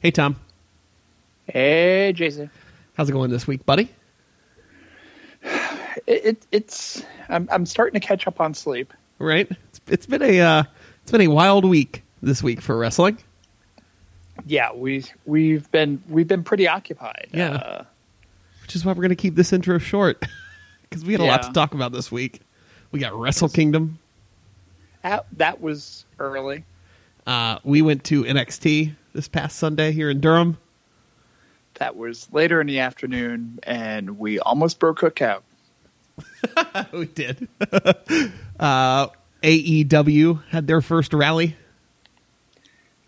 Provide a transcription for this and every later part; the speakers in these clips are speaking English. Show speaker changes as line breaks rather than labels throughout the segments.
Hey, Tom.
Hey, Jason.
How's it going this week, buddy?
It, it, it's I'm I'm starting to catch up on sleep.
Right? It's, it's been a uh, it's been a wild week this week for wrestling.
Yeah, we we've been we've been pretty occupied.
Yeah.
Uh,
which is why we're going to keep this intro short because we had a lot to talk about this week. We got Wrestle Kingdom.
that, that was early.
Uh, we went to NXT this past Sunday here in Durham.
That was later in the afternoon, and we almost broke cookout.
we did. uh, AEW had their first rally.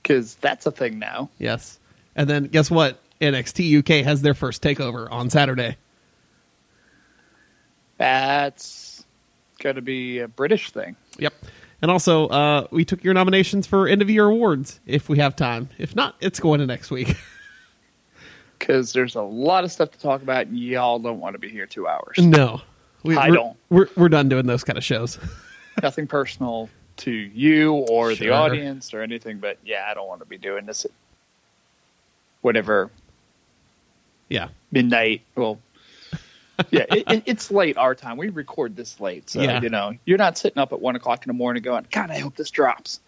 Because that's a thing now.
Yes, and then guess what? NXT UK has their first takeover on Saturday.
That's going to be a British thing.
Yep. And also, uh, we took your nominations for end of year awards if we have time. If not, it's going to next week.
Because there's a lot of stuff to talk about, y'all don't want to be here two hours.
no, we,
I
we're,
don't.
We're we're done doing those kind of shows.
Nothing personal to you or the audience or anything, but yeah, I don't want to be doing this at whatever
yeah.
midnight. Well, yeah, it, it, it's late our time. We record this late, so
Yeah.
you know you're not sitting up at one o'clock in the morning going, "God, I hope this drops."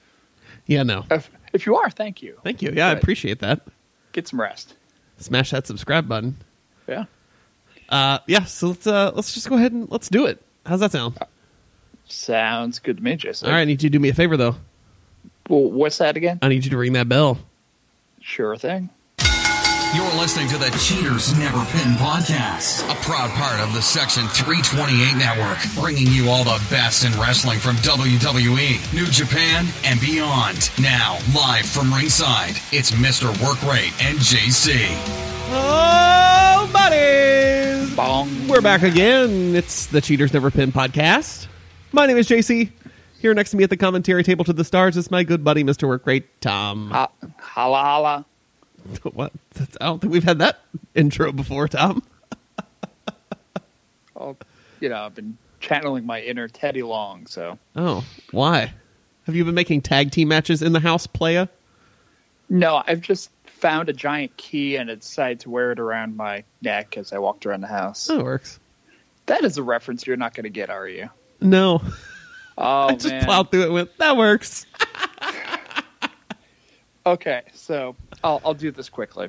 Yeah. No.
If, if you are, thank you.
Thank you. Yeah, I appreciate that.
Get some rest.
Smash that subscribe button.
Yeah,
Uh, yeah. So let's uh, let's just go ahead and let's do it. How's that sound?
sounds good to me, Jason.
All right. I need you to do me a favor though.
Well, what's that again?
I need you to ring that bell.
Sure thing.
You're listening to the Cheaters Never Pin podcast, a proud part of the Section 328 network, bringing you all the best in wrestling from WWE, New Japan, and beyond. Now, live from ringside, it's Mr. Workrate and JC.
Oh, buddies!
Bong.
We're back again. It's the Cheaters Never Pin podcast. My name is JC. Here next to me at the commentary table to the stars is my good buddy, Mr. Workrate, Tom.
Ha- holla holla.
What? I don't think we've had that intro before, Tom.
Oh, you know, I've been channeling my inner Teddy Long, so
Oh, why? Have you been making tag team matches in the house, playa?
no, I've just found a giant key and I decided to wear it around my neck as I walked around the house.
It works.
That is a reference you're not going to get, are you?
No,
Oh
I just
man.
plowed through it with that works.
Okay, so I'll I'll do this quickly.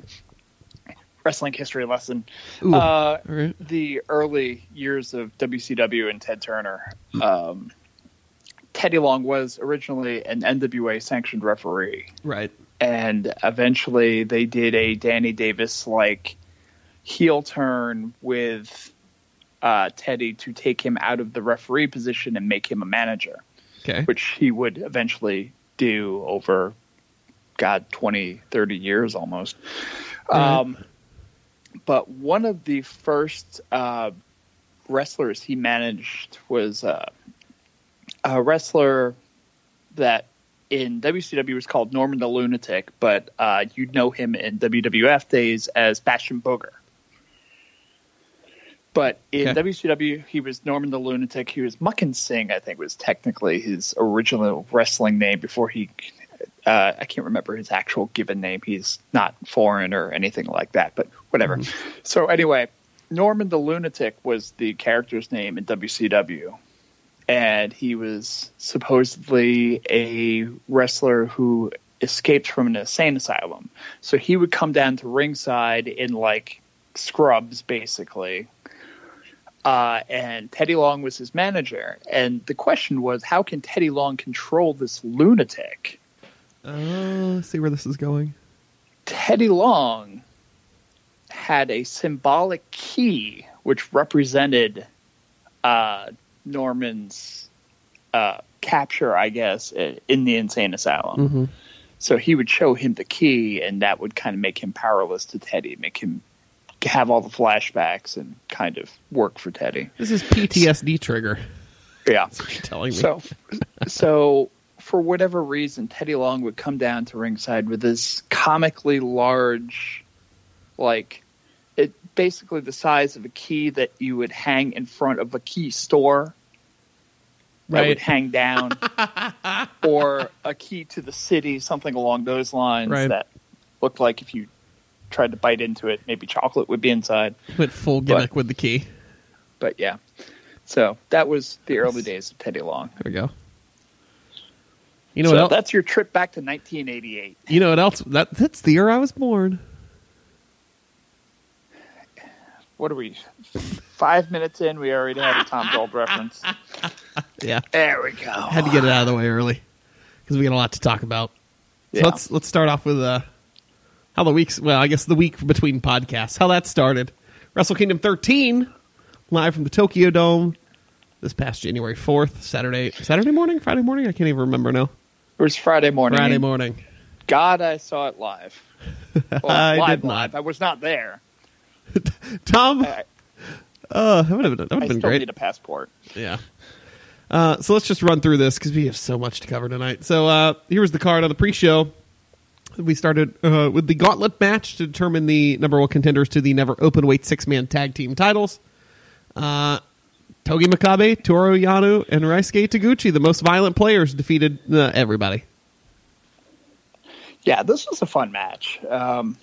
Wrestling history lesson.
Ooh,
Uh,
right.
the early years of WCW and Ted Turner. Um, Teddy Long was originally an NWA sanctioned referee,
Right.
and eventually they did a Danny Davis like heel turn with uh, Teddy to take him out of the referee position and make him a manager,
Okay.
which he would eventually do over, God, 20, 30 years almost. Um, but one of the first uh, wrestlers he managed was uh, a wrestler that in WCW was called Norman the Lunatic, but uh, you'd know him in WWF days as Bastion Booger. But in
Okay.
WCW, he was Norman the Lunatic. He was Makhan Singh, I think, was technically his original wrestling name before he. Uh, I can't remember his actual given name. He's not foreign or anything like that, but whatever. So anyway, Norman the Lunatic was the character's name in WCW, and he was supposedly a wrestler who escaped from an insane asylum. So he would come down to ringside in like scrubs, basically. Uh, and Teddy Long was his manager. And the question was, how can Teddy Long control this lunatic?
Uh, see where this is going.
Teddy Long had a symbolic key which represented uh, Norman's uh, capture, I guess, in the insane asylum.
Mm-hmm.
So he would show him the key, and that would kind of make him powerless to Teddy, make him have all the flashbacks and kind of work for Teddy.
This is PTSD trigger.
Yeah.
That's what you're telling me.
So, so for whatever reason, Teddy Long would come down to ringside with this comically large, like, it basically the size of a key that you would hang in front of a key store. That
Right.
would hang down, or a key to the city, something along those lines.
Right.
That looked like if you tried to bite into it, maybe chocolate would be inside.
Went full gimmick with the key.
But yeah, so that was the early days of Teddy Long.
There we go. You know
so
what else?
that's your trip back to 1988.
You know what else? That that's the year I was born.
What are we? Five minutes in, we already had a Tom Gold reference.
Yeah,
There we go.
had to get it out of the way early because we got a lot to talk about. So
Yeah.
let's let's start off with uh, how the weeks. Well, I guess the week between podcasts, how that started. Wrestle Kingdom 13, live from the Tokyo Dome, this past January 4th, Saturday, Saturday morning, Friday morning. I can't even remember now.
It was Friday morning.
Friday morning.
God, I saw it live. Well,
I
live,
did not.
live. I was not there.
Tom,
I,
uh, that would have been, that would
I
have been
still
great.
need a passport.
Yeah. Uh, so let's just run through this because we have so much to cover tonight. So uh, here was the card on the pre-show. We started uh, with the gauntlet match to determine the number one contenders to the never open weight six man tag team titles. Uh, Togi Makabe, Toru Yano, and Ryusuke Taguchi, the most violent players, defeated uh, everybody.
Yeah, this was a fun match. Um,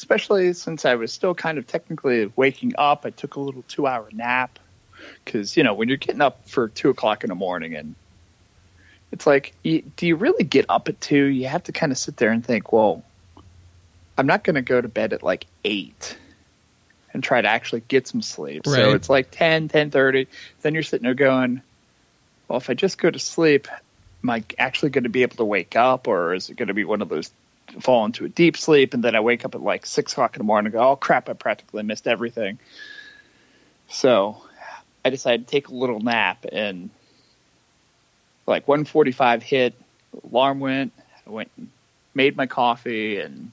especially since I was still kind of technically waking up. I took a little two hour nap because, you know, when you're getting up for two o'clock in the morning and it's like, you, do you really get up at two? You have to kind of sit there and think, well, I'm not going to go to bed at like eight and try to actually get some sleep.
Right.
So it's like 10, 10.30. Then you're sitting there going, well, if I just go to sleep, am I actually going to be able to wake up or is it going to be one of those fall into a deep sleep and then I wake up at like six o'clock in the morning and go, oh crap, I practically missed everything. So I decided to take a little nap and like 145 hit, alarm went, I went and made my coffee and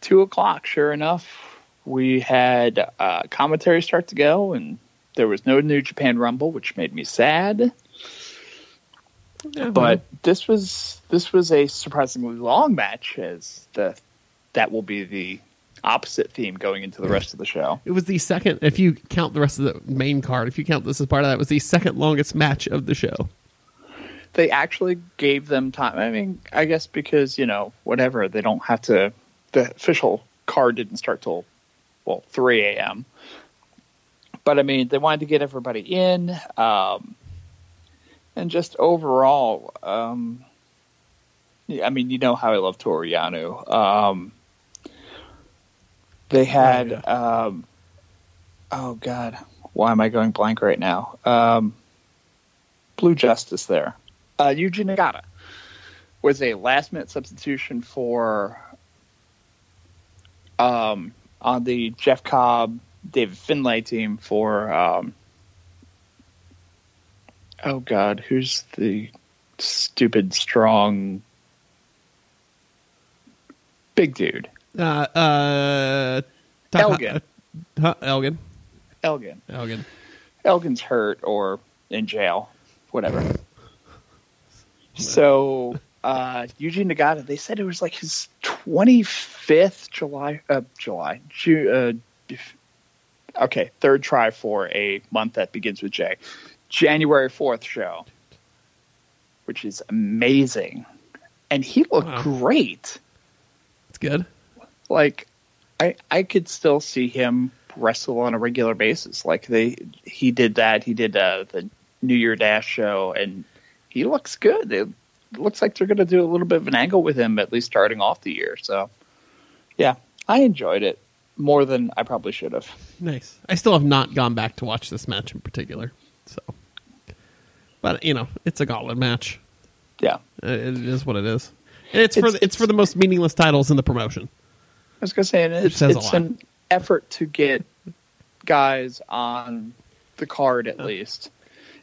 two o'clock, sure enough, we had uh, commentary start to go and there was no New Japan Rumble, which made me sad but this was this was a surprisingly long match as the that will be the opposite theme going into the rest of the show.
it was the second, if you count the rest of the main card, if you count this as part of that, it was the second longest match of the show.
They actually gave them time. I mean, I guess because you know whatever they don't have to. The official card didn't start till well 3 a.m. But I mean, they wanted to get everybody in, um, and just overall, um, yeah, I mean, you know how I love Toru Yano. Um, they had,
Oh,
um, oh god, why am I going blank right now? Um, Blue Justice there. Uh, Yuji Nagata was a last minute substitution for um, on the Jeff Cobb David Finlay team for um, oh god, who's the stupid strong big dude?
Uh, uh,
Elgin.
Huh, Elgin.
Elgin.
Elgin.
Elgin's hurt or in jail, whatever. So uh, Yuji Nagata, they said it was like his 25th July, uh, July, Ju- uh, okay, third try for a month that begins with J, January 4th show, which is amazing, and he looked
Wow.
great.
It's good.
Like, I I could still see him wrestle on a regular basis. Like they, he did that. He did uh, the New Year Dash show, and he looks good. It looks like they're going to do a little bit of an angle with him, at least starting off the year. So, yeah, I enjoyed it more than I probably should have.
Nice. I still have not gone back to watch this match in particular. So, but you know, it's a gauntlet match.
Yeah,
Uh, It is what it is. And it's, for
It's-
the, it's for the most meaningless titles in the promotion.
I was going to say, it's, it's an effort to get guys on the card at least.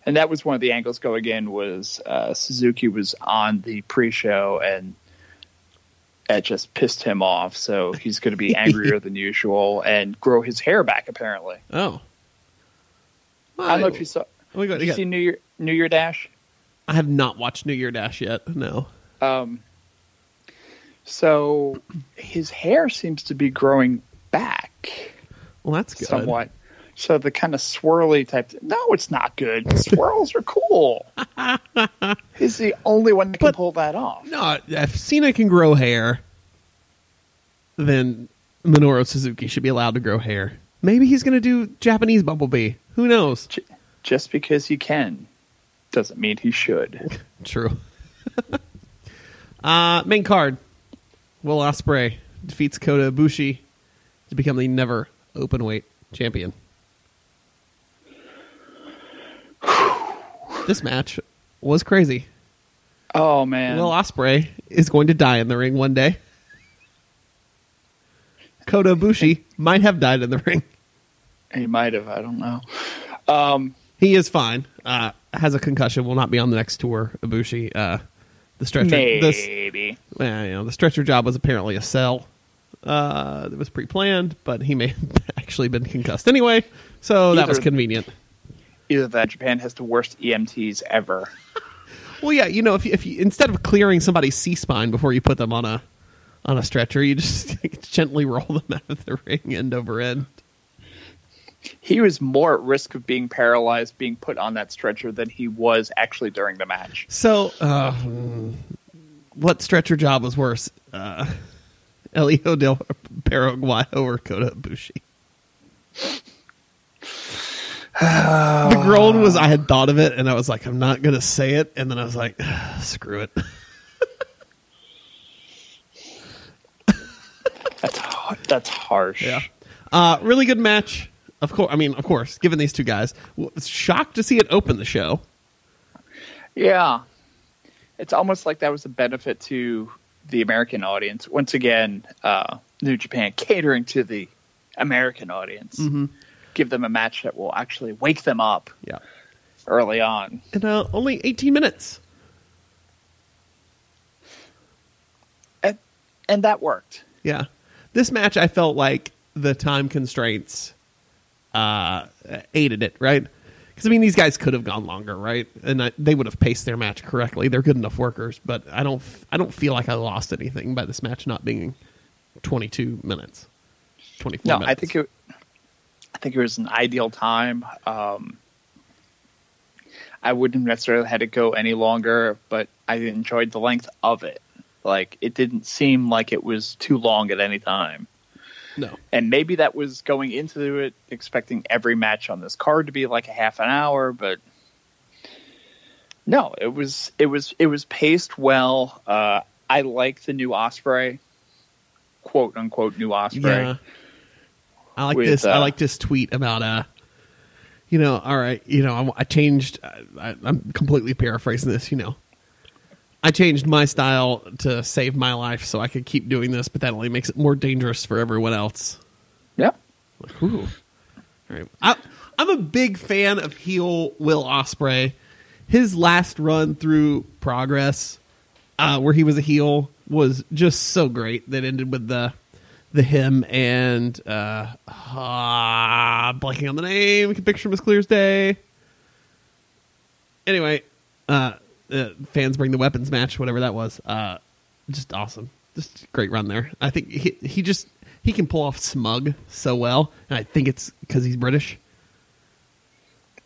And that was one of the angles going in was uh, Suzuki was on the pre-show and it just pissed him off. So he's going to be angrier than usual and grow his hair back. Apparently,
Oh,
I don't know if you saw.
Oh
Did you see New Year New Year Dash?
I have not watched New Year Dash yet. No.
Um, so his hair seems to be growing back.
Well, that's good.
somewhat. So the kind of swirly type. No, it's not good. Swirls are cool. He's the only one that can
But-
pull that off.
No, if Cena can grow hair, then Minoru Suzuki should be allowed to grow hair. Maybe he's going to do Japanese Bumblebee. Who knows?
Just because he can doesn't mean he should.
True. uh, main card: Will Ospreay defeats Kota Ibushi to become the never open weight champion. This match was crazy.
Oh man.
Will Ospreay is going to die in the ring one day. Kota Ibushi might have died in the ring.
he might have. I don't know. Um,
He is fine. Uh, has a concussion. Will not be on the next tour. Ibushi. Uh, the stretcher. This,
maybe.
well, you know, the stretcher job was apparently a sell. Uh, it was pre-planned, but he may have actually been concussed anyway. So that was convenient.
Either that, Japan has the worst EMTs ever.
Well, yeah, you know, if you, if you instead of clearing somebody's C spine before you put them on a on a stretcher, you just gently roll them out of the ring end over end.
He was more at risk of being paralyzed, being put on that stretcher than he was actually during the match.
So, uh, what stretcher job was worse, uh, Elio del Paraguayo or Kota Ibushi? The groan was I had thought of it, and I was like, I'm not gonna say it, and then I was like, screw it.
That's har- that's harsh.
Yeah. Uh, really good match. Of course, I mean, of course, given these two guys, was shocked to see it open the show.
Yeah. It's almost like that was a benefit to the American audience. Once again, uh, New Japan catering to the American audience. Give them a match that will actually wake them up
Yeah,
early on.
and uh, only 18 minutes.
And, and that worked.
Yeah, this match I felt like the time constraints uh, aided it, right? Because I mean, these guys could have gone longer, right? And I, they would have paced their match correctly. They're good enough workers, but I don't, I don't feel like I lost anything by this match not being 22 minutes, 24
No,
minutes.
I think it. I think it was an ideal time. Um, I wouldn't necessarily had to go any longer, but I enjoyed the length of it. Like it didn't seem like it was too long at any time.
no.
And maybe that was going into it expecting every match on this card to be like a half an hour, but no, it was it was it was paced well. Uh, I like the new Ospreay, quote unquote new Ospreay.
Yeah. I like
With,
this. I
uh,
like this tweet about uh, you know, all right, you know, I, I changed. I, I'm completely paraphrasing this. You know, I changed my style to save my life so I could keep doing this, but that only makes it more dangerous for everyone else.
Yeah.
Like, ooh. All right. I, I'm a big fan of heel Will Ospreay. His last run through Progress, uh, where he was a heel, was just so great. That ended with the the him and uh, ah, blanking on the name. Can picture him as clear as day. Anyway, uh, uh, fans bring the weapons match, whatever that was. Uh, just awesome. Just great run there. I think he he just he can pull off smug so well, and I think it's because he's British.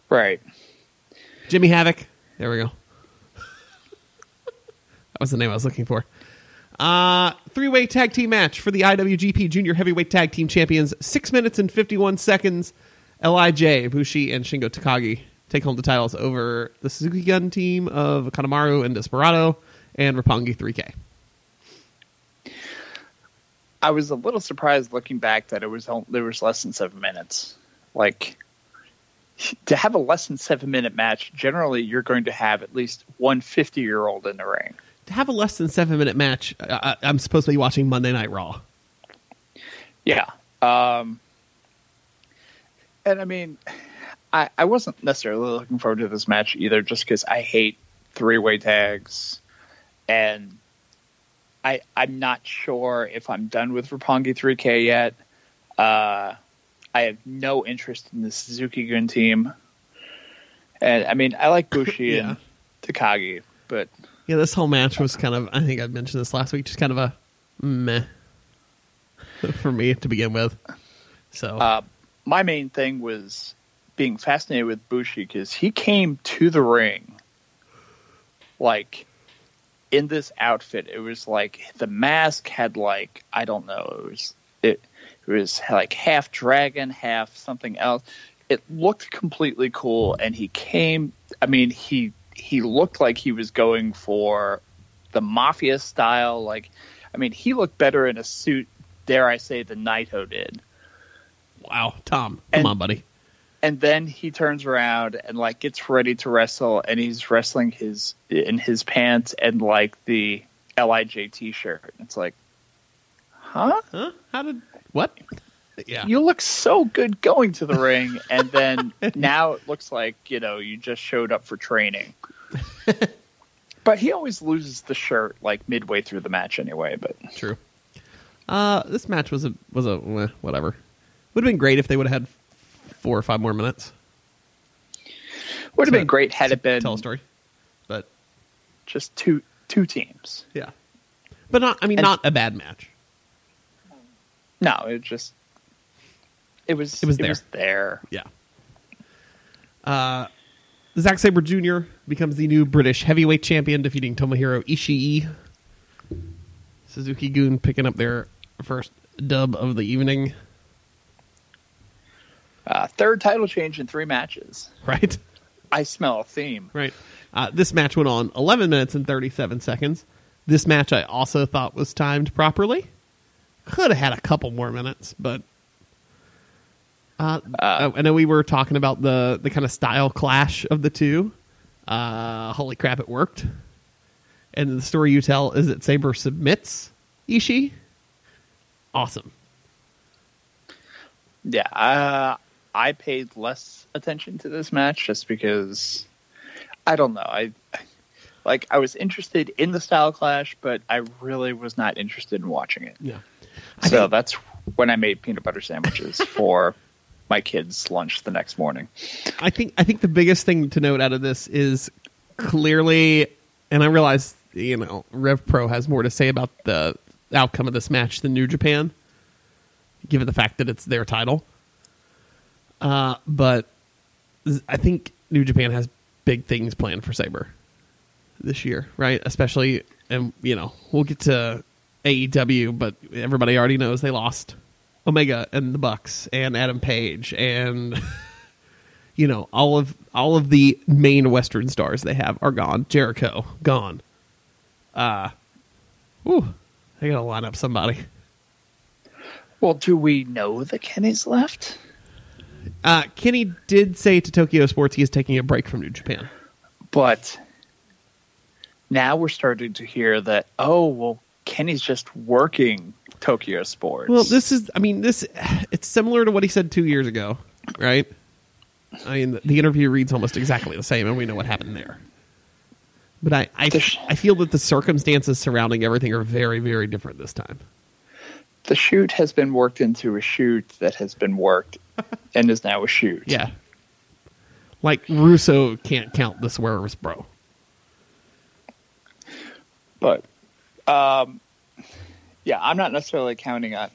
Right.
Jimmy Havoc. There we go. that was the name I was looking for. Uh, three way tag team match for the IWGP Junior Heavyweight Tag Team Champions. Six minutes and 51 seconds. Lij, Bushi and Shingo Takagi take home the titles over the Suzuki Gun team of Kanemaru and Desperado and Roppongi 3K.
I was a little surprised looking back that it was there was less than seven minutes. Like to have a less than seven minute match, generally you're going to have at least one 50 year old in the ring.
Have a less than seven minute match, I, I- I'm supposed to be watching Monday Night Raw.
Yeah. Um, and I mean, I, I wasn't necessarily looking forward to this match either, just because I hate three way tags, and I I'm not sure if I'm done with Roppongi 3K yet. Uh, I have no interest in the Suzuki Gun team, and I mean I like Bushi
Yeah.
and Takagi, but
Yeah, this whole match was kind of, I think I mentioned this last week, just kind of a meh for me to begin with. So,
Uh, my main thing was being fascinated with Bushi because he came to the ring like in this outfit, it was like the mask had like I don't know, it was it, it was like half dragon, half something else. It looked completely cool, and he came. I mean, he he looked like he was going for the mafia style. Like, I mean, he looked better in a suit, dare I say, than Naito did.
Wow, Tom, come
And-
on, buddy.
and then he turns around and like gets ready to wrestle and he's wrestling his in his pants and like the lij t-shirt it's like huh
Huh? How did what? Yeah,
you look so good going to the ring and then now it looks like you know you just showed up for training but he always loses the shirt like midway through the match anyway but
true. Uh, this match was a was a eh, whatever. Would have been great if they would have had four or five more minutes.
would have been great had it been
tell a story, but
just two two teams
yeah, but not. I mean,
And-
not a bad match.
no it just it was
It was
it
there.
was there
Yeah. Uh, Zack Sabre Jr. becomes the new British heavyweight champion, defeating Tomohiro Ishii. Suzuki Gun picking up their first dub of the evening.
Uh, third title change in three matches.
Right.
I smell a theme.
Right. Uh, this match went on 11 minutes and 37 seconds. This match I also thought was timed properly. Could have had a couple more minutes, but uh, I know we were talking about the the kind of style clash of the two. Uh, holy crap, it worked! And the story you tell is that Sabre submits Ishii. Awesome.
Yeah, uh, I paid less attention to this match just because I don't know. I like I was interested in the style clash, but I really was not interested in watching it.
Yeah.
So that's when I made peanut butter sandwiches for my kids' lunch the next morning.
I think I think the biggest thing to note out of this is clearly, and I realize you know Rev Pro has more to say about the outcome of this match than New Japan, given the fact that it's their title. Uh, but I think New Japan has big things planned for Sabre this year, right? Especially, and you know, we'll get to AEW, but everybody already knows they lost Omega and the Bucks and Adam Page and you know all of all of the main Western stars they have are gone. Jericho gone. Uh, whew, they gotta line up somebody.
Well, do we know that Kenny's left?
Uh, Kenny did say to Tokyo Sports he is taking a break from New Japan.
But now we're starting to hear that oh well, Kenny's just working Tokyo Sports.
Well, this is, I mean, this, it's similar to what he said two years ago, right? I mean, the interview reads almost exactly the same, and we know what happened there. But I, I,
sh-
I feel that the circumstances surrounding everything are very, very different this time.
the shoot has been worked into a shoot that has been worked and is now a shoot.
Yeah. Like, Russo can't count the swears, bro.
But um, yeah, I'm not necessarily counting on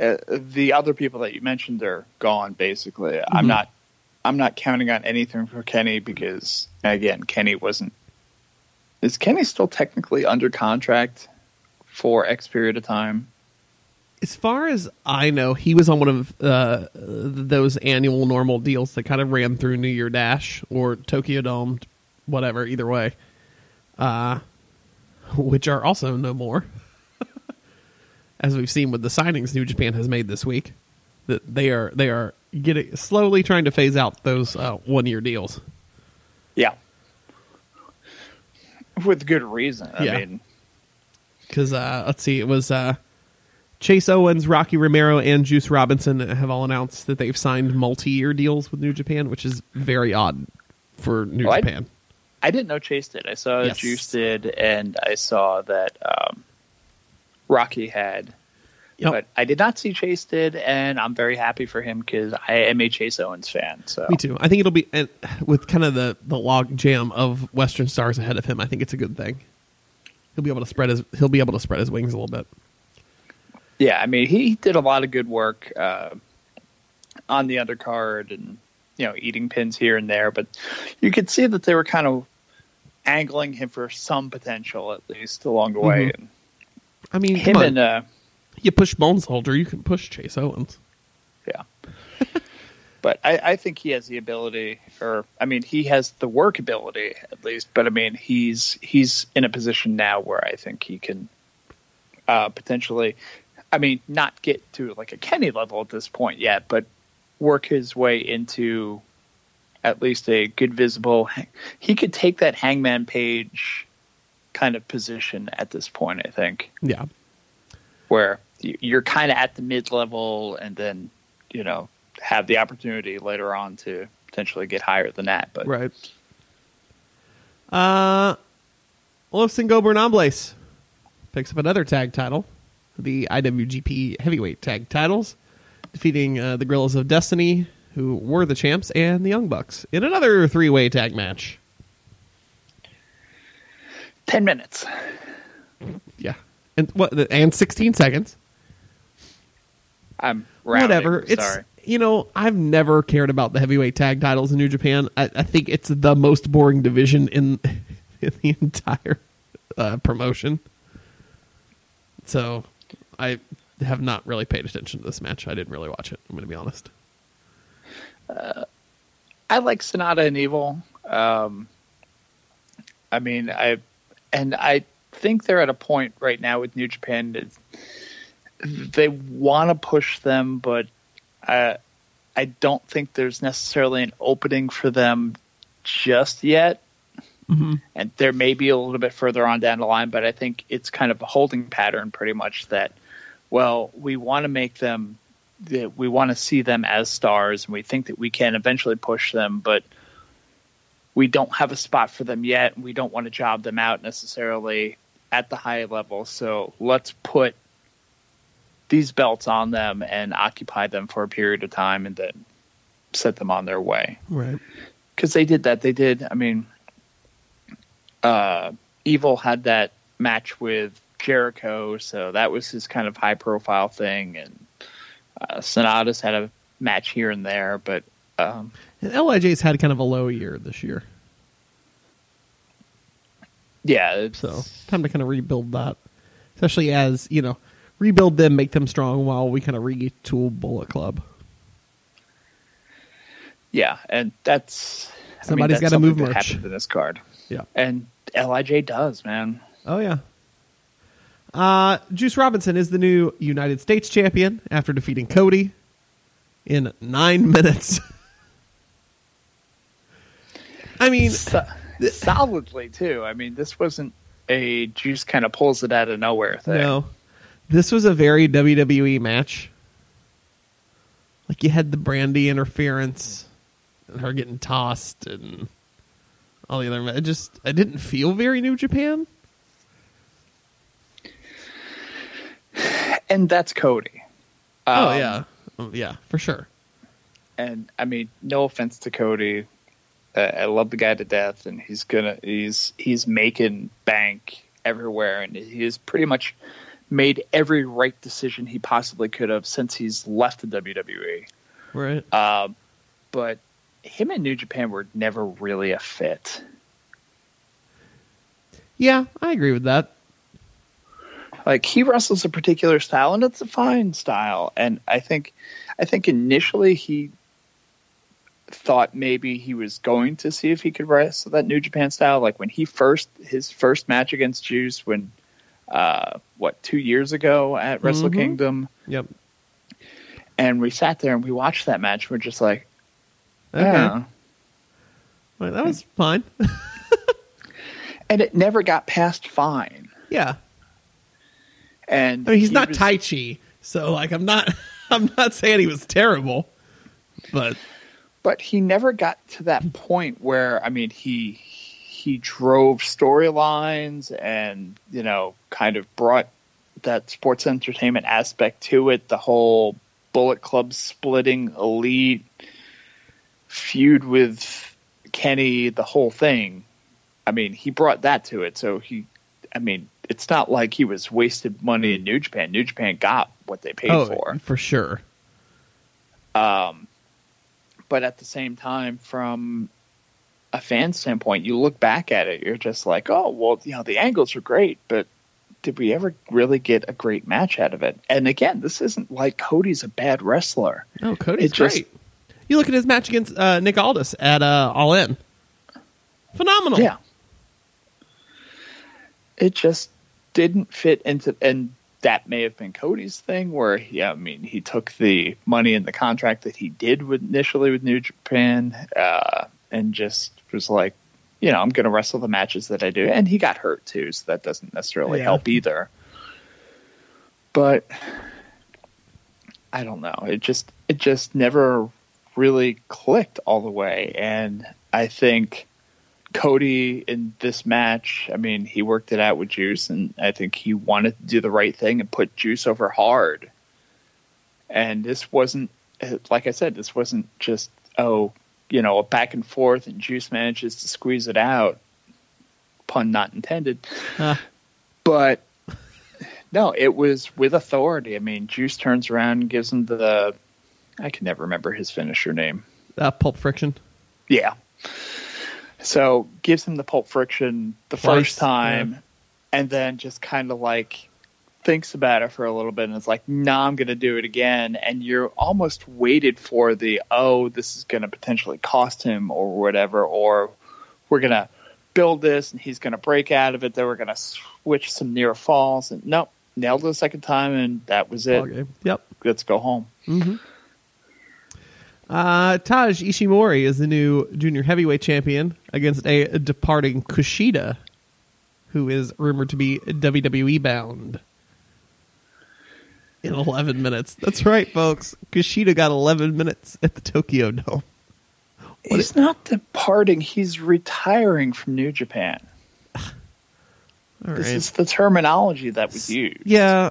uh, the other people that you mentioned are gone. Basically, I'm
Mhm.
not. I'm not counting on anything for Kenny because again, Kenny wasn't. Is Kenny still technically under contract for X period of time?
As far as I know, he was on one of uh, those annual normal deals that kind of ran through New Year Dash or Tokyo Dome, whatever, either way, uh, which are also no more. As we've seen with the signings New Japan has made this week, that they are they are getting slowly trying to phase out those uh, one year deals.
Yeah, with good reason. I
Yeah.
mean,
because uh, let's see, it was uh, Chase Owens, Rocky Romero, and Juice Robinson have all announced that they've signed multi-year deals with New Japan, which is very odd for New
Well,
Japan.
I didn't know Chase did. I saw
Yes.
Juice did, and I saw that um, Rocky had.
Yep.
But I did not see Chase did, and I'm very happy for him because I am a Chase Owens fan. So
Me too. I think it'll be and with kind of the the log jam of Western stars ahead of him. I think it's a good thing. He'll be able to spread his he'll be able to spread his wings a little bit.
Yeah, I mean, he did a lot of good work uh, on the undercard and, you know, eating pins here and there. But you could see that they were kind of angling him for some potential at least along the way.
Mhm. I mean,
him and uh,
you push Bones Holder, you can push Chase Owens.
yeah. but I, I think he has the ability, or I mean, he has the work ability at least. But I mean, he's he's in a position now where I think he can uh, potentially, I mean, not get to like a Kenny level at this point yet, but work his way into at least a good visible. He could take that Hangman Page kind of position at this point. I think
Yeah.
where you- you're kind of at the mid level, and then you know have the opportunity later on to potentially get higher than that. But
Right. Uh, Los Ingobernables picks up another tag title, the IWGP Heavyweight Tag Titles, defeating uh, the Gorillas of Destiny, who were the champs, and the Young Bucks in another three-way tag match.
ten minutes.
Yeah, and what? And sixteen seconds.
I'm rounding,
Whatever. It's
Sorry.
you know I've never cared about the heavyweight tag titles in New Japan. I, I think it's the most boring division in in the entire uh, promotion. So I have not really paid attention to this match. I didn't really watch it. I'm going to be honest.
I like Sanada and Evil. Um, I mean, I and I think they're at a point right now with New Japan that they want to push them, but I I don't think there's necessarily an opening for them just yet. And there may be a little bit further on down the line, but I think it's kind of a holding pattern, pretty much that. Well, we want to make them that we want to see them as stars and we think that we can eventually push them but we don't have a spot for them yet and we don't want to job them out necessarily at the high level. So let's put these belts on them and occupy them for a period of time and then set them on their way.
Right.
because they did that. They did i mean uh evil had that match with jericho so that was his kind of high profile thing and uh, Sanada's had a match here and there, but um,
And Lij's had kind of a low year this year,
yeah, it's,
so time to kind of rebuild that. Especially as you know, rebuild them, make them strong, while we kind of retool Bullet Club.
yeah, and that's I mean,
Somebody's
that's
gotta move merch.
in this card,
Yeah.
and Lij does, man.
Oh yeah. Uh, Juice Robinson is the new United States champion after defeating Cody in nine minutes. I mean,
So- solidly too. I mean, this wasn't a juice kind of pulls it out of nowhere thing.
no, this was a very WWE match. Like you had the Brandi interference and her getting tossed and all the other. It just I didn't feel very New Japan.
And that's Cody.
oh
Um,
yeah, Oh, yeah, for sure.
and I mean, no offense to Cody, uh, I love the guy to death, and he's gonna he's he's making bank everywhere, and he has pretty much made every right decision he possibly could have since he's left the WWE.
Right.
Uh, but him and New Japan were never really a fit.
Yeah, I agree with that.
Like he wrestles a particular style, and it's a fine style. And I think, I think initially he thought maybe he was going to see if he could wrestle that New Japan style. Like when he first his first match against Juice, when uh, what two years ago at Wrestle
Mhm.
Kingdom,
Yep.
and we sat there and we watched that match. We're just like,
Okay.
"Oh."
Well, that was fine.
and it never got past fine.
yeah.
And
I mean, he's
he
not
was-
Tai Chi, so like I'm not I'm not saying he was terrible, but
but he never got to that point where I mean he he drove storylines and you know kind of brought that sports entertainment aspect to it the whole Bullet Club splitting elite feud with Kenny the whole thing. I mean he brought that to it so he I mean it's not like he was wasted money in New Japan New Japan got what they paid
oh,
for
for sure.
um, but at the same time, from a fan standpoint, you look back at it, you're just like, oh, well, you know, the angles are great, but did we ever really get a great match out of it? And again, this isn't like Cody's a bad wrestler.
No, Cody's
just-
great. You look at his match against uh, Nick Aldis at uh, All In. Phenomenal.
Yeah. It just didn't fit into, and that may have been Cody's thing where, he, I mean, he took the money in the contract that he did with, initially with New Japan uh, and just was like, you know, I'm going to wrestle the matches that I do. And he got hurt too, so that doesn't necessarily
Yeah.
help either. But I don't know. It just, it just never really clicked all the way. And I think Cody in this match, I mean, he worked it out with Juice, and I think he wanted to do the right thing and put Juice over hard. And this wasn't, like I said, this wasn't just, oh, you know, a back and forth, and Juice manages to squeeze it out. Pun not intended.
Ah.
But no, it was with authority. I mean, Juice turns around and gives him the, I can never remember his finisher name.
Uh, Pulp Friction.
Yeah. So gives him the pulp friction the
Twice,
first time,
yeah.
and then just kind of like thinks about it for a little bit and is like, "Nah, I'm going to do it again." And you're almost waited for the, "Oh, this is going to potentially cost him or whatever," or we're going to build this and he's going to break out of it. Then we're going to switch some near falls, and nope, nailed it the second time, and that was it.
Game. Yep.
Let's go home. Mm-hmm.
Uh, Taiji Ishimori is the new junior heavyweight champion against a departing Kushida, who is rumored to be WWE bound. In 11 minutes. That's right, folks. Kushida got 11 minutes at the Tokyo Dome.
He's not departing; he's retiring from New Japan.
All
This
right.
is the terminology that was used
Yeah.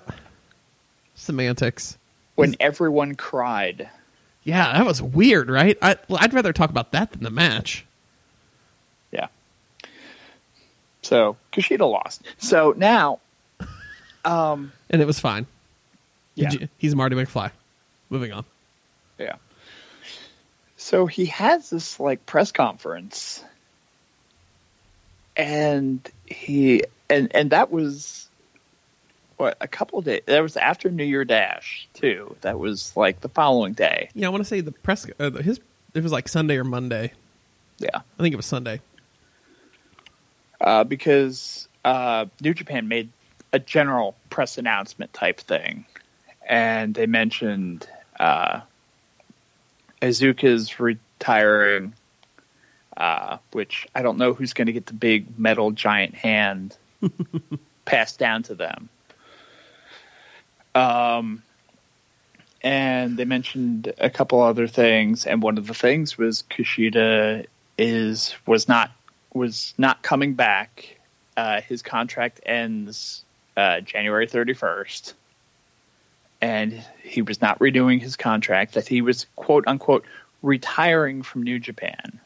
Semantics.
when everyone cried.
Yeah, that was weird, right? I, well, I'd rather talk about that than the match.
Yeah. So Kushida lost. So now, um,
And it was fine.
yeah,
He's Marty McFly. Moving on.
yeah. So he has this like press conference, and he and and that was what a couple of days. That was after New Year Dash too. That was like the following day.
Yeah, I want to say the press. Uh, his it was like Sunday or Monday.
Yeah.
I think it was Sunday.
uh, because uh, New Japan made a general press announcement type thing, and they mentioned uh, Azuka's retiring, uh, which I don't know who's going to get the big metal giant hand passed down to them. Um, and they mentioned a couple other things, and one of the things was Kushida is was not was not coming back. Uh, his contract ends uh, January 31st, and he was not renewing his contract. That he was quote unquote retiring from New Japan.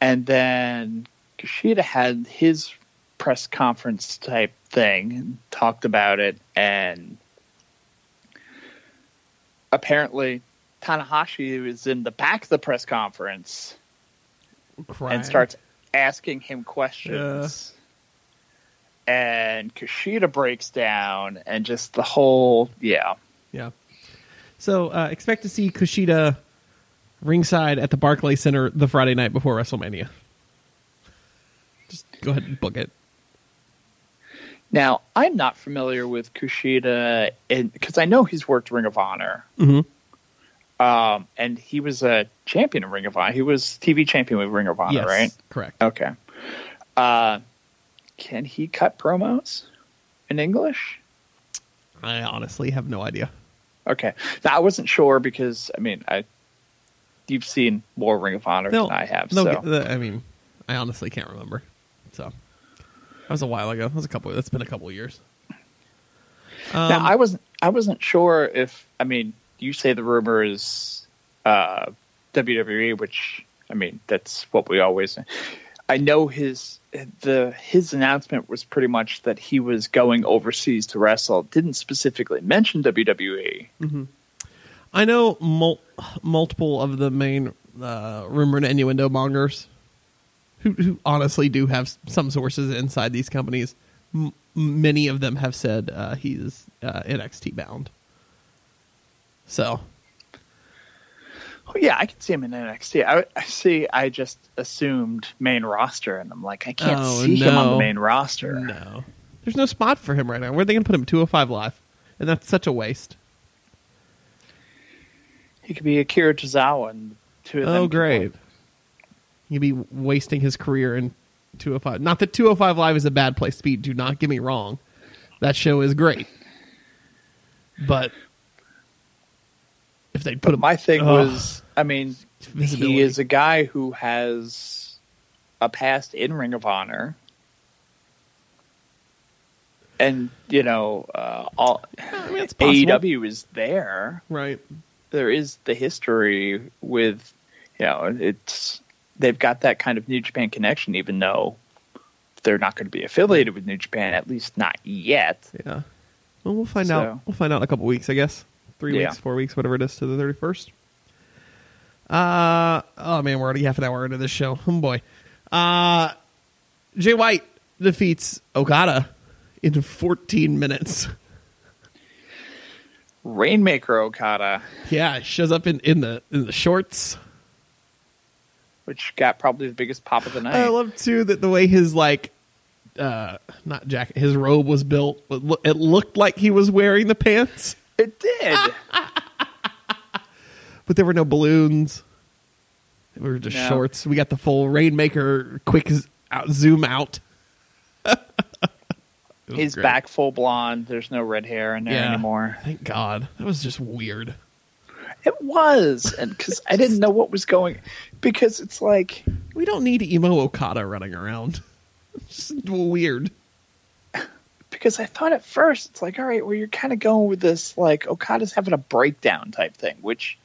And then Kushida had his press conference type thing, and talked about it, and apparently Tanahashi is in the back of the press conference
Crying.
and starts asking him questions. And Kushida breaks down, and just the whole yeah,
Yeah. So uh, expect to see Kushida ringside at the Barclay Center the Friday night before WrestleMania. Just go ahead and book it.
Now, I'm not familiar with Kushida because I know he's worked Ring of Honor.
Mhm.
Um, and he was a champion of Ring of Honor. He was TV champion with Ring of Honor,
yes,
right?
correct.
Okay. Uh, can he cut promos in English?
I honestly have no idea.
Okay. Now, I wasn't sure because, I mean, I you've seen more Ring of Honor
No,
than I have.
no.
so.
I mean, I honestly can't remember. So that was a while ago. That was a couple. That's been a couple of years. Um,
now I wasn't I wasn't sure if I mean you say the rumor is uh, WWE, which I mean that's what we always. I know his the his announcement was pretty much that he was going overseas to wrestle. Didn't specifically mention. WWE.
I know mul- multiple of the main uh, rumor and innuendo mongers, who who honestly do have some sources inside these companies. M- many of them have said uh, he's uh, NXT bound. So
Oh, yeah, I can see him in NXT. I, I see. I just assumed main roster, and I'm like, I can't
Oh,
see him on the main roster.
no, there's no spot for him right now. Where are they going to put him? 205 live, and that's such a waste.
He could be Akira Tozawa, and two of them.
Oh, great. You'd be wasting his career in 205. Not that 205 Live is a bad place to be. Do not get me wrong. That show is great. But if they put him,
my thing
Ugh.
was, I mean,
Visibility.
he is a guy who has a past in Ring of Honor, and you know, uh, all
I mean.
AEW is there.
right.
There is the history with, you know, it's they've got that kind of New Japan connection, even though they're not going to be affiliated with New Japan, at least not yet.
Yeah. Well, we'll find
So-
out. We'll find out in a couple weeks, I guess. Three
Yeah.
weeks, four weeks, whatever it is, to the thirty first. Uh oh man, we're already half an hour into this show. Oh boy. Uh Jay White defeats Okada in fourteen minutes.
Rainmaker Okada,
Yeah, shows up in, in the in the shorts.
Which got probably the biggest pop of the night.
I love too that the way his like uh not jacket his robe was built it looked like he was wearing the pants
it did.
but there were no balloons we were just
No.
shorts we got the full rainmaker quick out, zoom out
He's
great.
back full blonde. There's no red hair in there
Yeah.
anymore.
thank god that was just weird
It was, and because I didn't know what was going, because it's like
we don't need emo okada running around it's just weird
because I thought at first it's like, all right, well, you're kind of going with this like Okada's having a breakdown type thing, which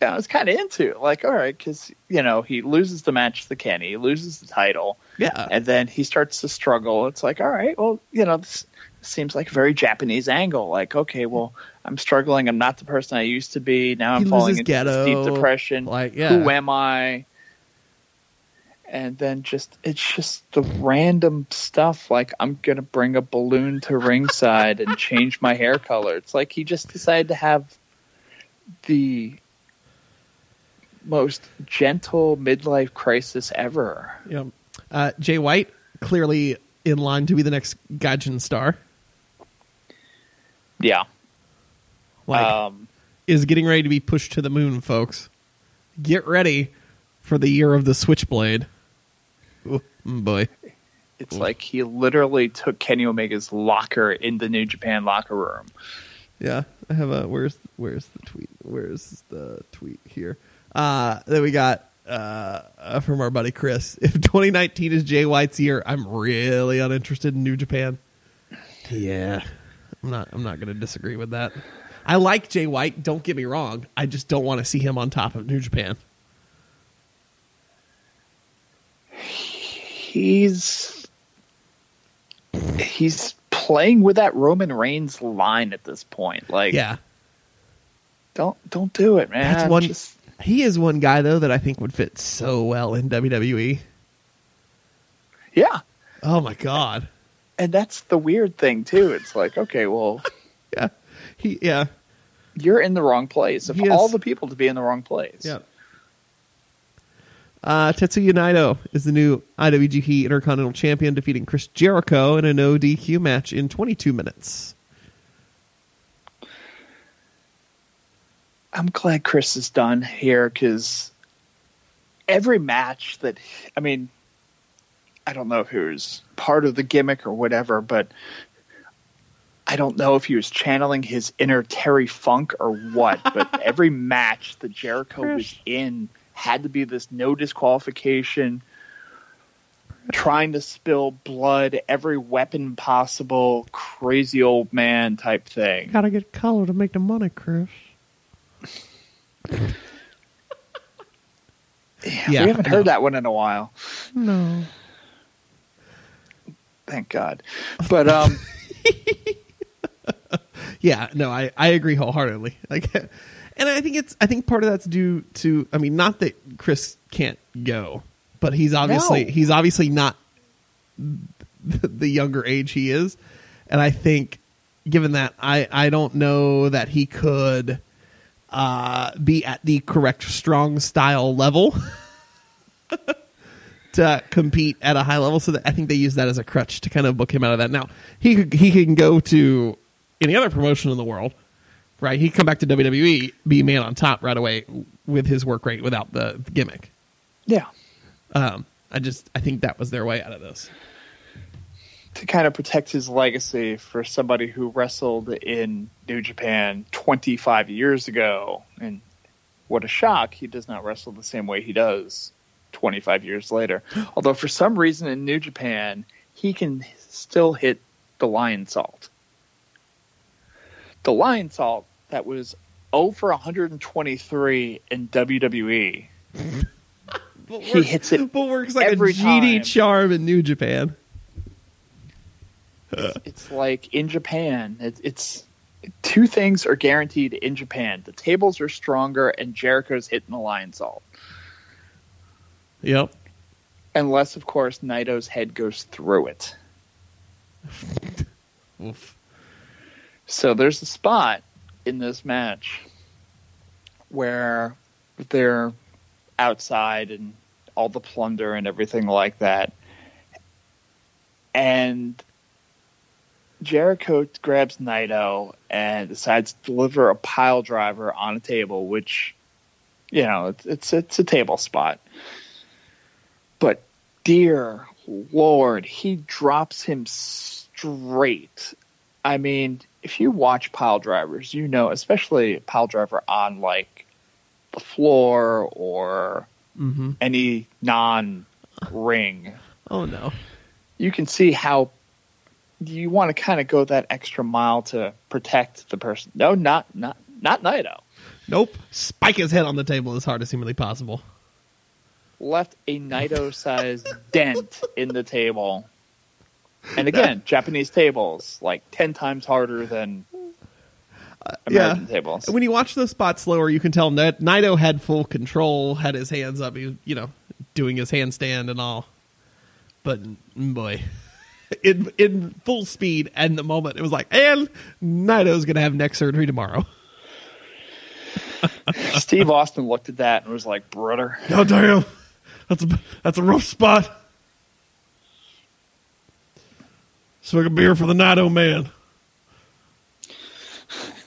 yeah, I was kind of into. Like, all right, because you know he loses the match to Kenny, he loses the title,
yeah
and then he starts to struggle. It's like, all right, well, you know, this seems like a very Japanese angle. Like, okay, well, I'm struggling. I'm not the person I used to be. Now I'm
He
falling into this
ghetto,
deep depression.
like, yeah.
Who am I? And then just it's just the random stuff like I'm gonna bring a balloon to ringside and change my hair color. It's like he just decided to have the most gentle midlife crisis ever.
yeah uh jay white clearly in line to be the next gaijin star
Yeah.
Like
um
is getting ready to be pushed to the moon, folks. Get ready for the year of the Switchblade. Ooh, mm, boy.
It's like he literally took Kenny Omega's locker in the New Japan locker room.
Yeah, I have a where's where's the tweet? Where's the tweet here? Uh then we got uh uh, from our buddy Chris. If 2019 is Jay White's year, I'm really uninterested in New Japan. Yeah. I'm not I'm not going to disagree with that. I like Jay White, don't get me wrong. I just don't want to see him on top of New Japan.
He's he's playing with that Roman Reigns line at this point. Like,
Yeah.
don't don't do it, man.
That's one.
Just-
he is one guy though that I think would fit so well in WWE.
yeah,
Oh my god.
and that's the weird thing too. It's like, okay, well,
Yeah. He. Yeah.
you're in the wrong place. Of all the people to be in the wrong place,
Yeah. Uh, Tetsuya Naito is the new IWGP Intercontinental Champion, defeating Chris Jericho in an ODQ match in 22 minutes.
I'm glad Chris is done here because every match that I mean, I don't know if it was part of the gimmick or whatever, but I don't know if he was channeling his inner Terry Funk or what. But every match that Jericho was in had to be this no disqualification, trying to spill blood, every weapon possible, crazy old man type thing.
Gotta get color to make the money, Chris.
Yeah,
Yeah,
we haven't heard that one in a while.
No.
Thank God. But um,
Yeah, no, I, I agree wholeheartedly. Like, and I think it's I think part of that's due to I mean not that Chris can't go, but he's obviously
No.
he's obviously not the younger age he is, and I think given that I I don't know that he could uh, be at the correct strong style level to compete at a high level. So that I think they use that as a crutch to kind of book him out of that. Now he could, he can go to any other promotion in the world, right? He would come back to WWE, be man on top right away with his work rate without the gimmick.
Yeah.
Um, I just I think that was their way out of this.
To kind of protect his legacy for somebody who wrestled in New Japan 25 years ago. And what a shock, he does not wrestle the same way he does 25 years later. Although, for some reason in New Japan, he can still hit the Lionsault. The Lionsault that was over 123 in WWE.
But
He hits it
but works like
every
a GD
time.
charm in New Japan.
it's like in Japan, it, it's two things are guaranteed in Japan: the tables are stronger, and Jericho's hitting the Lionsault.
Yep.
Unless, of course, Naito's head goes through it.
Oof.
So there's a spot in this match where they're outside and all the plunder and everything like that. And Jericho grabs Naito and decides to deliver a pile driver on a table, which, you know, it's it's, it's a table spot. But dear Lord, he drops him straight. I mean, if you watch pile drivers, you know, especially pile driver on like the floor or
Mm-hmm.
any non ring,
Oh no.
you can see how you want to kind of go that extra mile to protect the person. No, not not not Naito.
Nope. Spike his head on the table as hard as humanly possible.
Left a Naito sized dent in the table. And again, Japanese tables like ten times harder than American tables.
When you watch those spots slower, you can tell that Naito had full control, had his hands up, he you know, doing his handstand and all. But mm, boy, in in full speed, and the moment it was like, and Naito's gonna have neck surgery tomorrow.
Steve Austin looked at that and was like, "Brother,
God damn, that's a that's a rough spot. Swig a beer for the Naito man.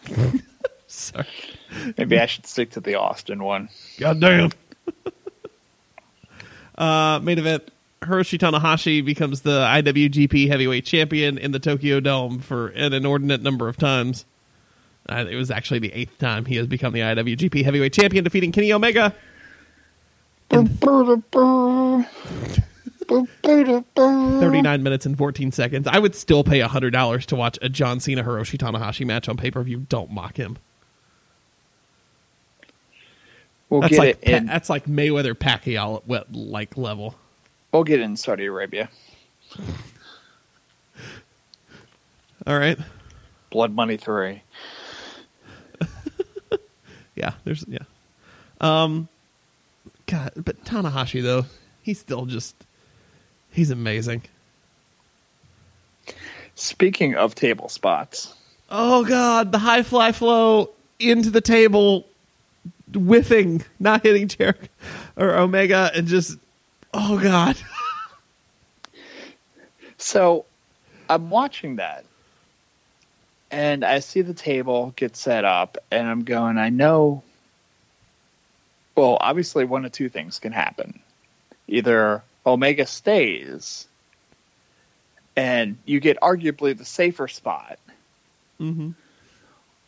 Sorry.
maybe I should stick to the Austin one."
God damn. uh, main event. Hiroshi Tanahashi becomes the IWGP Heavyweight Champion in the Tokyo Dome for an inordinate number of times. Uh, it was actually the eighth time he has become the IWGP Heavyweight Champion, defeating Kenny Omega. In 39 minutes and 14 seconds. I would still pay $100 to watch a John Cena Hiroshi Tanahashi match on pay per view. Don't mock him.
We'll
That's
get
like. Pa- that's like Mayweather Pacquiao at like level.
We'll get in Saudi Arabia.
All right.
Blood Money Three.
Yeah, there's yeah. Um God, but Tanahashi though, he's still just he's amazing.
Speaking of table spots,
Oh god, the high fly flow into the table whiffing, not hitting Jericho or Omega and just oh god.
so I'm watching that, and I see the table get set up, and I'm going. I know. Well, obviously, one of two things can happen: either Omega stays, and you get arguably the safer spot,
mm-hmm.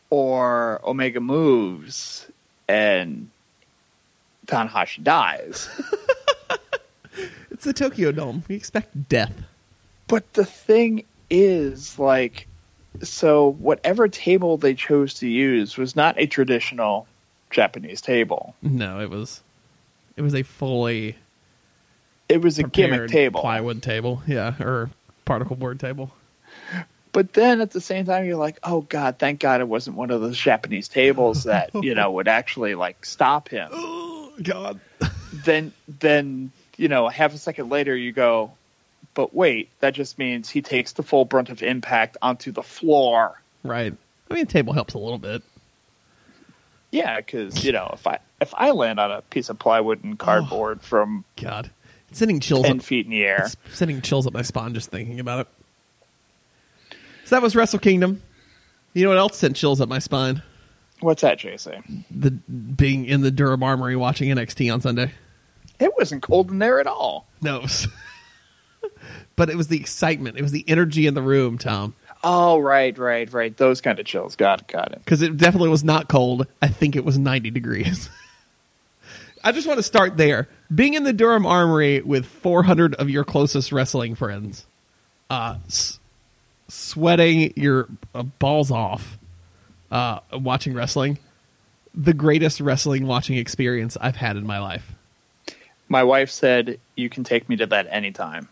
or Omega moves and Tanahashi dies.
It's the Tokyo Dome. We expect death.
But the thing is, like, so whatever table they chose to use was not a traditional Japanese table.
No, it was it was a fully
It was a gimmick table.
plywood table, yeah, or particle board table.
But then at the same time, you're like, oh god, thank God it wasn't one of those Japanese tables that you know would actually like stop him.
Oh God.
then then you know half a second later you go, but wait, that just means he takes the full brunt of impact onto the floor.
Right. I mean, the table helps a little bit.
Yeah, because you know if I if I land on a piece of plywood and oh, cardboard from
God, sending chills.
ten
Up,
feet in the air,
sending chills up my spine just thinking about it. So that was Wrestle Kingdom. You know what else sent chills up my spine?
what's that, JC?
The being in the Durham Armory watching NXT on Sunday.
It wasn't cold in there at all.
No. but it was the excitement. It was the energy in the room, Tom.
Oh, right, right, right. Those kind of chills. Got it, got it.
Because it definitely was not cold. I think it was 90 degrees. I just want to start there. Being in the Durham Armory with 400 of your closest wrestling friends, uh, s- sweating your uh, balls off, uh, watching wrestling, the greatest wrestling watching experience I've had in my life.
My wife said you can take me to that anytime.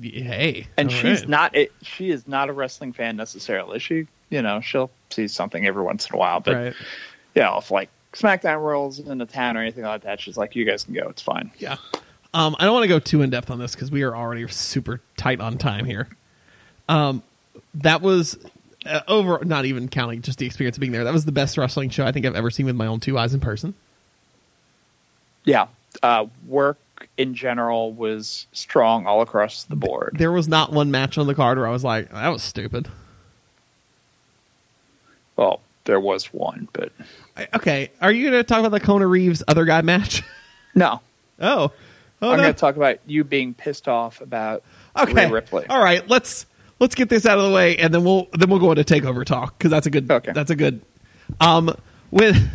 Hey,
and she's
right.
not it, she is not a wrestling fan necessarily she you know she'll see something every once in a while but
right.
know if like smackdown rolls in the town or anything like that she's like you guys can go it's fine
Yeah. Um, I don't want to go too in depth on this because we are already super tight on time here. Um, that was uh, over, not even counting just the experience of being there. That was the best wrestling show I think I've ever seen with my own two eyes in person.
yeah uh, work in general was strong all across the board
There was not one match on the card where I was like, that was stupid.
well there was one but
okay, are you going to talk about the Kona Reeves other guy match?
no
oh, oh
i'm
no.
going to talk about you being pissed off about
okay,
Rhea Ripley.
all right. Let's let's get this out of the way, and then we'll then we'll go into takeover talk because that's a good.
Okay.
That's a good. Um, when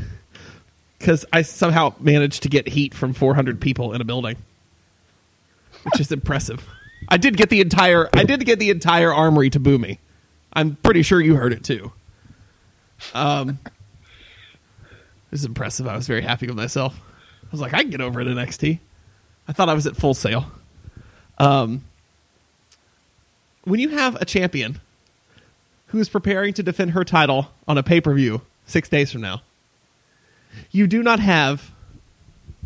because I somehow managed to get heat from 400 people in a building, which is impressive. I did get the entire. I did get the entire armory to boo me. I'm pretty sure you heard it too. Um, is impressive. I was very happy with myself. I was like, I can get over it at NXT. I thought I was at Full Sail. Um, when you have a champion who is preparing to defend her title on a pay per view six days from now, you do not have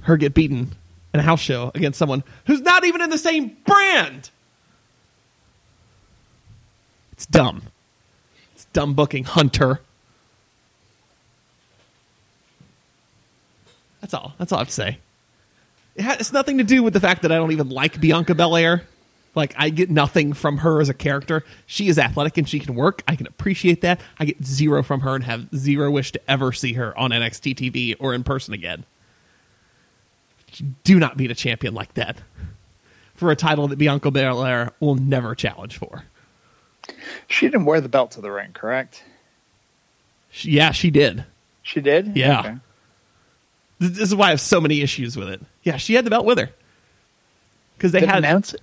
her get beaten in a house show against someone who's not even in the same brand. It's dumb. It's dumb booking, Hunter. That's all. That's all I have to say. It has it's nothing to do with the fact that I don't even like Bianca Belair. Like I get nothing from her as a character. She is athletic and she can work. I can appreciate that. I get zero from her and have zero wish to ever see her on NXT TV or in person again. Do not beat a champion like that for a title that Bianca Belair will never challenge for.
she didn't wear the belt to the ring correct
She, yeah, she did.
she did
Yeah.
Okay.
This is why I have so many issues with it. Yeah, she had the belt with her because they
Then
had
announce it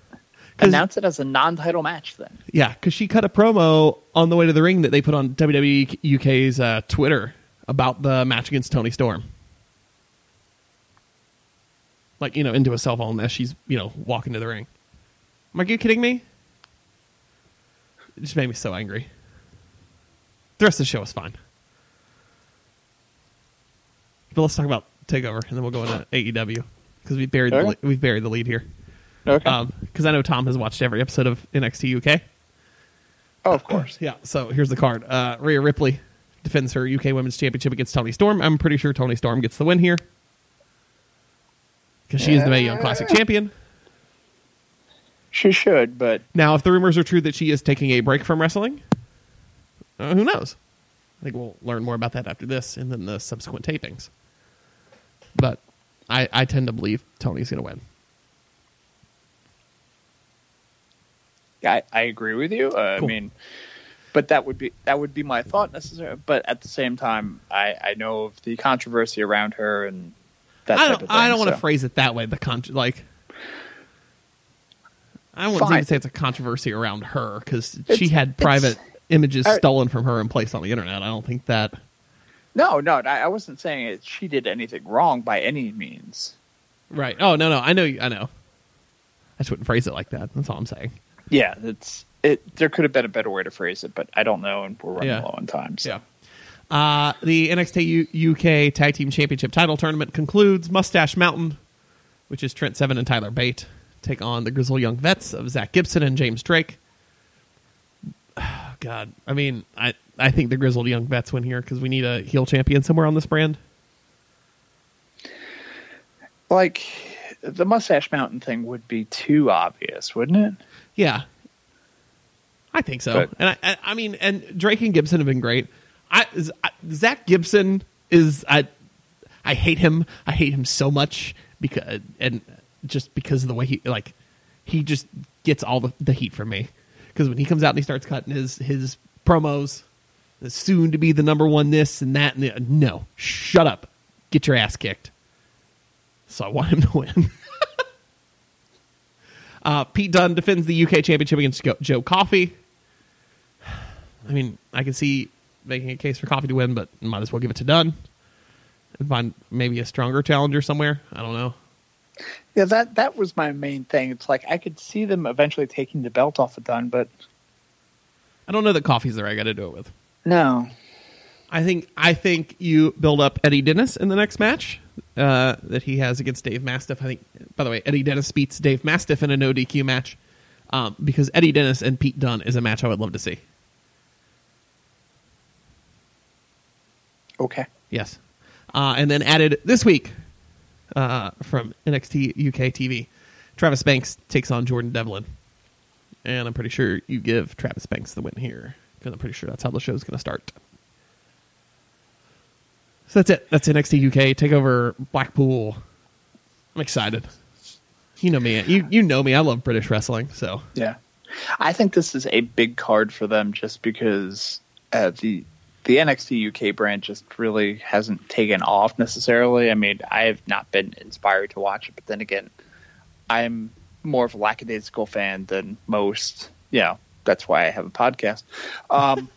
announce it as a non-title match then
Yeah, because she cut a promo on the way to the ring that they put on WWE UK's uh, Twitter about the match against Toni Storm. Like, you know, into a cell phone as she's, you know, walking to the ring. Am I you kidding me? It just made me so angry. The rest of the show was fine. But let's talk about Takeover, and then we'll go into AEW because we buried the,
Okay.
le- we've buried the lead here.
okay
Because I know Tom has watched every episode of NXT UK.
oh of course
Yeah, so here's the card. Uh, Rhea Ripley defends her UK Women's Championship against Toni Storm. I'm pretty sure Toni Storm gets the win here because she is the Mae Young Classic champion.
she should but
Now, if the rumors are true that she is taking a break from wrestling, uh, who knows? I think we'll learn more about that after this and then the subsequent tapings. But I, I tend to believe Toni's going to win.
I, I agree with you. Uh,
Cool.
I mean, but that would be that would be my thought necessarily. But at the same time, I, I know of the controversy around her and that
I
type
don't,
of thing.
I don't want to phrase it that way. The con- like, I wouldn't
Fine.
even say it's a controversy around her because she had private images
I-
stolen from her and placed on the internet. I don't think that.
No, no, I I wasn't saying it, she did anything wrong by any means.
Right. Oh no, no. I know. you- I know. I just wouldn't phrase it like that. That's all I'm saying.
Yeah, it's it there could have been a better way to phrase it, but I don't know, and we're running
Yeah.
low on time. So.
Yeah. Uh, the NXT U- UK Tag Team Championship title tournament concludes. Mustache Mountain, which is Trent Seven and Tyler Bate, take on the Grizzle Young Vets of Zack Gibson and James Drake. God, I mean, I I think the Grizzled Young Vets win here because we need a heel champion somewhere on this brand.
Like the Mustache Mountain thing would be too obvious, wouldn't it?
Yeah, I think so.
But-
and I, I, mean, and Drake and Gibson have been great. I, Zack Gibson is I, I hate him. I hate him so much because and just because of the way he like, he just gets all the, the heat from me. Because when he comes out and he starts cutting his his promos, soon to be the number one this and that and the, no, shut up, get your ass kicked. So I want him to win. Uh, Pete Dunne defends the UK Championship against Joe Coffey. I mean, I can see making a case for Coffey to win, but might as well give it to Dunne and find maybe a stronger challenger somewhere. I don't know.
Yeah, that that was my main thing. It's like I could see them eventually taking the belt off of Dunne, but
I don't know that Coffey's the right guy to do it with.
No.
I think I think you build up Eddie Dennis in the next match uh, that he has against Dave Mastiff. I think, by the way, Eddie Dennis beats Dave Mastiff in a no DQ match um, because Eddie Dennis and Pete Dunne is a match I would love to see.
Okay.
Yes. Uh, and then added this week uh, from NXT UK TV, Travis Banks takes on Jordan Devlin. And I'm pretty sure you give Travis Banks the win here because I'm pretty sure that's how the show's going to start. So that's it. That's NXT UK. Take over Blackpool. I'm excited. You know me. You you know me. I love British wrestling. So
Yeah. I think this is a big card for them just because uh, the the NXT UK brand just really hasn't taken off necessarily. I mean, I have not been inspired to watch it, but then again, I'm more of a lackadaisical fan than most. You know, that's why I have a podcast. Um,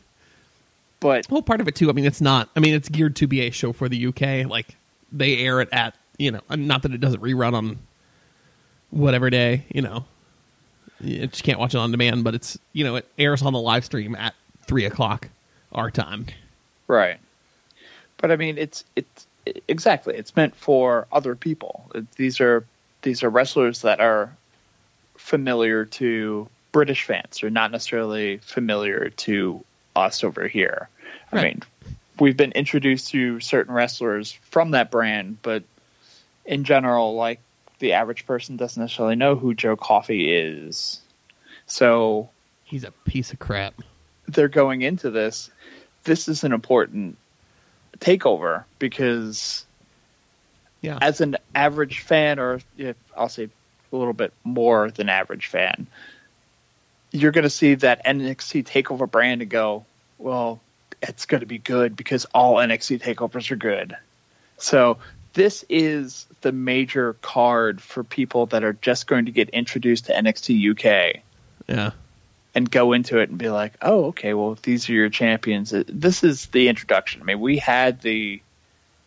but
well, part of it too. I mean, it's not. I mean, it's geared to be a show for the UK. Like they air it at you know, not that it doesn't rerun on whatever day. You know, you just can't watch it on demand. But it's you know, it airs on the live stream at three o'clock our time.
Right. But I mean, it's it's exactly. It's meant for other people. These are these are wrestlers that are familiar to British fans, are not necessarily familiar to us over here. I mean, we've been introduced to certain wrestlers from that brand, but in general, like the average person doesn't necessarily know who Joe Coffey is. So
He's a piece of crap.
they're going into this, this is an important takeover because
Yeah,
as an average fan, or if I'll say a little bit more than average fan, you're going to see that NXT takeover brand and go, well, it's going to be good because all NXT takeovers are good. So this is the major card for people that are just going to get introduced to NXT UK
yeah,
and go into it and be like, oh, okay, well, these are your champions. This is the introduction. I mean, we had the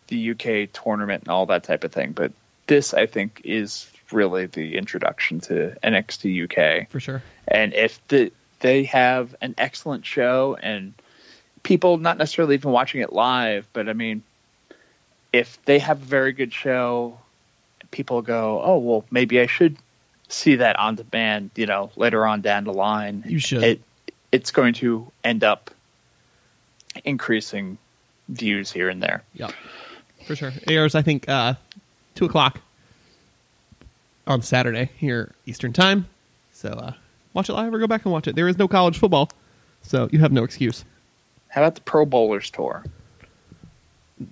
the UK tournament and all that type of thing, but this, I think, is really the introduction to NXT UK.
for sure.
And if the, they have an excellent show and people not necessarily even watching it live, but I mean, if they have a very good show, people go, oh, well, maybe I should see that on demand, you know, later on down the line.
You should.
It, it's going to end up increasing views here and there.
Yep, for sure. It airs, I think, uh, two o'clock on Saturday here Eastern time. So uh, watch it live or go back and watch it. There is no college football, so you have no excuse.
How about the Pro Bowlers tour?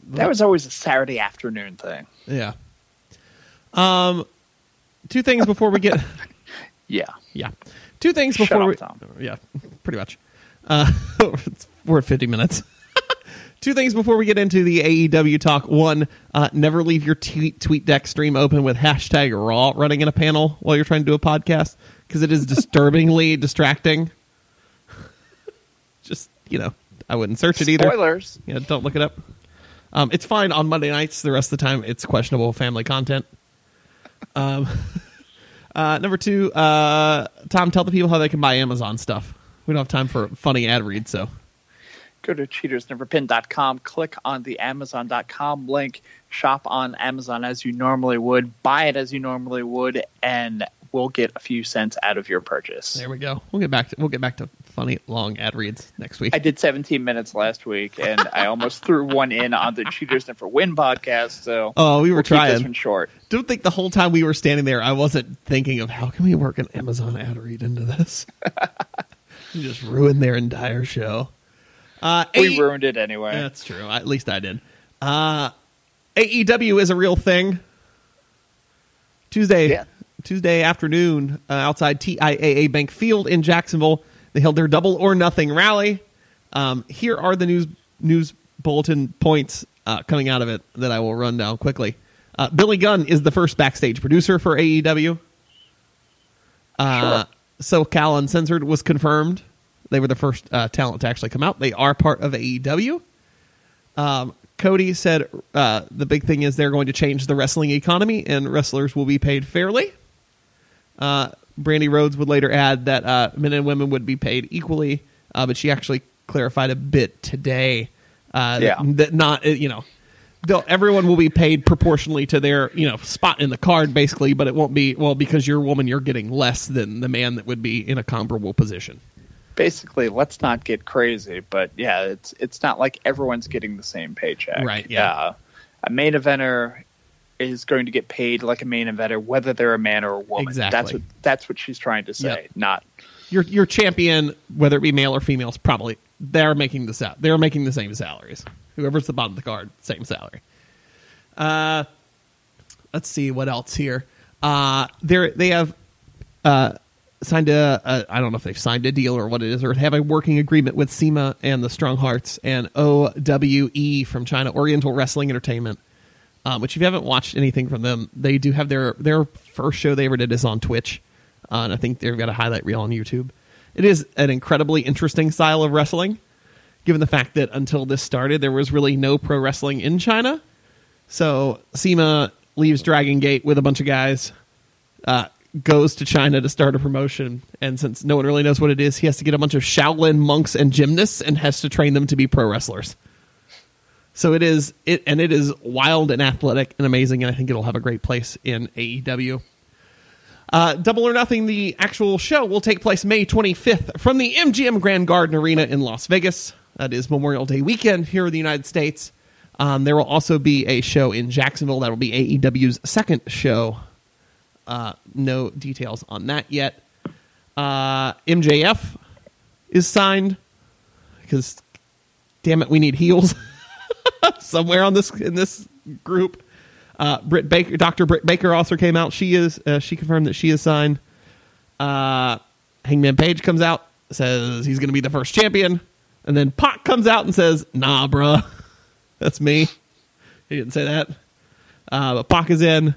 That was always a Saturday afternoon thing.
Yeah. Um, two things before we get.
Yeah.
yeah, two things before
up,
we.
Tom.
Yeah, pretty much. Uh, it's- we're at fifty minutes. Two things before we get into the AEW talk. One, uh, never leave your tweet TweetDeck stream open with hashtag Raw running in a panel while you're trying to do a podcast because it is disturbingly distracting. Just you know, I wouldn't search it either.
Spoilers.
Yeah, don't look it up. Um, it's fine on Monday nights. The rest of the time, it's questionable family content. Um, Uh, number two, uh, Tom, tell the people how they can buy Amazon stuff. We don't have time for funny ad reads, so
Go to cheatersneverpin.com, click on the Amazon.com link, shop on Amazon as you normally would, buy it as you normally would, and we'll get a few cents out of your purchase.
there we go. We'll get back to we'll get back to funny long ad reads next week.
I did 17 minutes last week, and I almost threw one in on the Cheaters Never Win podcast. So
Oh, we were
we'll keep this
trying.
one short.
Don't think the whole time we were standing there, I wasn't thinking of how can we work an Amazon ad read into this. You just ruined their entire show. Uh,
We ruined it anyway.
That's true. At least I did. Uh, AEW is a real thing. Tuesday,
Yeah.
Tuesday afternoon, uh, outside TIAA Bank Field in Jacksonville, they held their Double or Nothing rally. Um, here are the news news bulletin points uh, coming out of it that I will run down quickly. Uh, Billy Gunn is the first backstage producer for AEW. Uh, SoCal Uncensored was confirmed. They were the first uh, talent to actually come out. They are part of AEW. Um, Cody said uh, the big thing is they're going to change the wrestling economy and wrestlers will be paid fairly. Uh, Brandi Rhodes would later add that uh, men and women would be paid equally, uh, but she actually clarified a bit today uh,
Yeah.
that, that not uh, you know everyone will be paid proportionally to their you know spot in the card basically, but it won't be well because you're a woman you're getting less than the man that would be in a comparable position.
Basically, let's not get crazy, but yeah, it's it's not like everyone's getting the same paycheck.
Right, yeah.
Uh, a main eventer is going to get paid like a main eventer, whether they're a man or a woman.
Exactly.
That's what that's what she's trying to say.
Yep.
Not
your your champion, whether it be male or female, is probably they're making the sal- they're making the same salaries. Whoever's the bottom of the card, same salary. Uh, let's see what else here. Uh, they they have uh signed a, a I don't know if they've signed a deal or what it is, or have a working agreement with CIMA and the Strong Hearts and OWE from China Oriental Wrestling Entertainment. Um, which if you haven't watched anything from them, they do have their their first show they ever did is on Twitch, uh, and I think they've got a highlight reel on YouTube. It is an incredibly interesting style of wrestling, given the fact that until this started, there was really no pro wrestling in China. So CIMA leaves Dragon Gate with a bunch of guys, uh, goes to China to start a promotion, and since no one really knows what it is, he has to get a bunch of Shaolin monks and gymnasts and has to train them to be pro wrestlers. So it is it and it is wild and athletic and amazing, and I think it'll have a great place in AEW. Uh, Double or Nothing, the actual show, will take place May 25th from the MGM Grand Garden Arena in Las Vegas. That is Memorial Day weekend here in the United States. Um, there will also be a show in Jacksonville. That will be AEW's second show. Uh, no details on that yet. Uh, MJF is signed because, damn it, we need heels somewhere on this in this group. Uh, Britt Baker, Doctor Britt Baker also came out. She is uh, she confirmed that she is signed. Uh, Hangman Page comes out, says he's going to be the first champion, and then Pac comes out and says, "Nah, bruh, that's me." He didn't say that, uh, but Pac is in.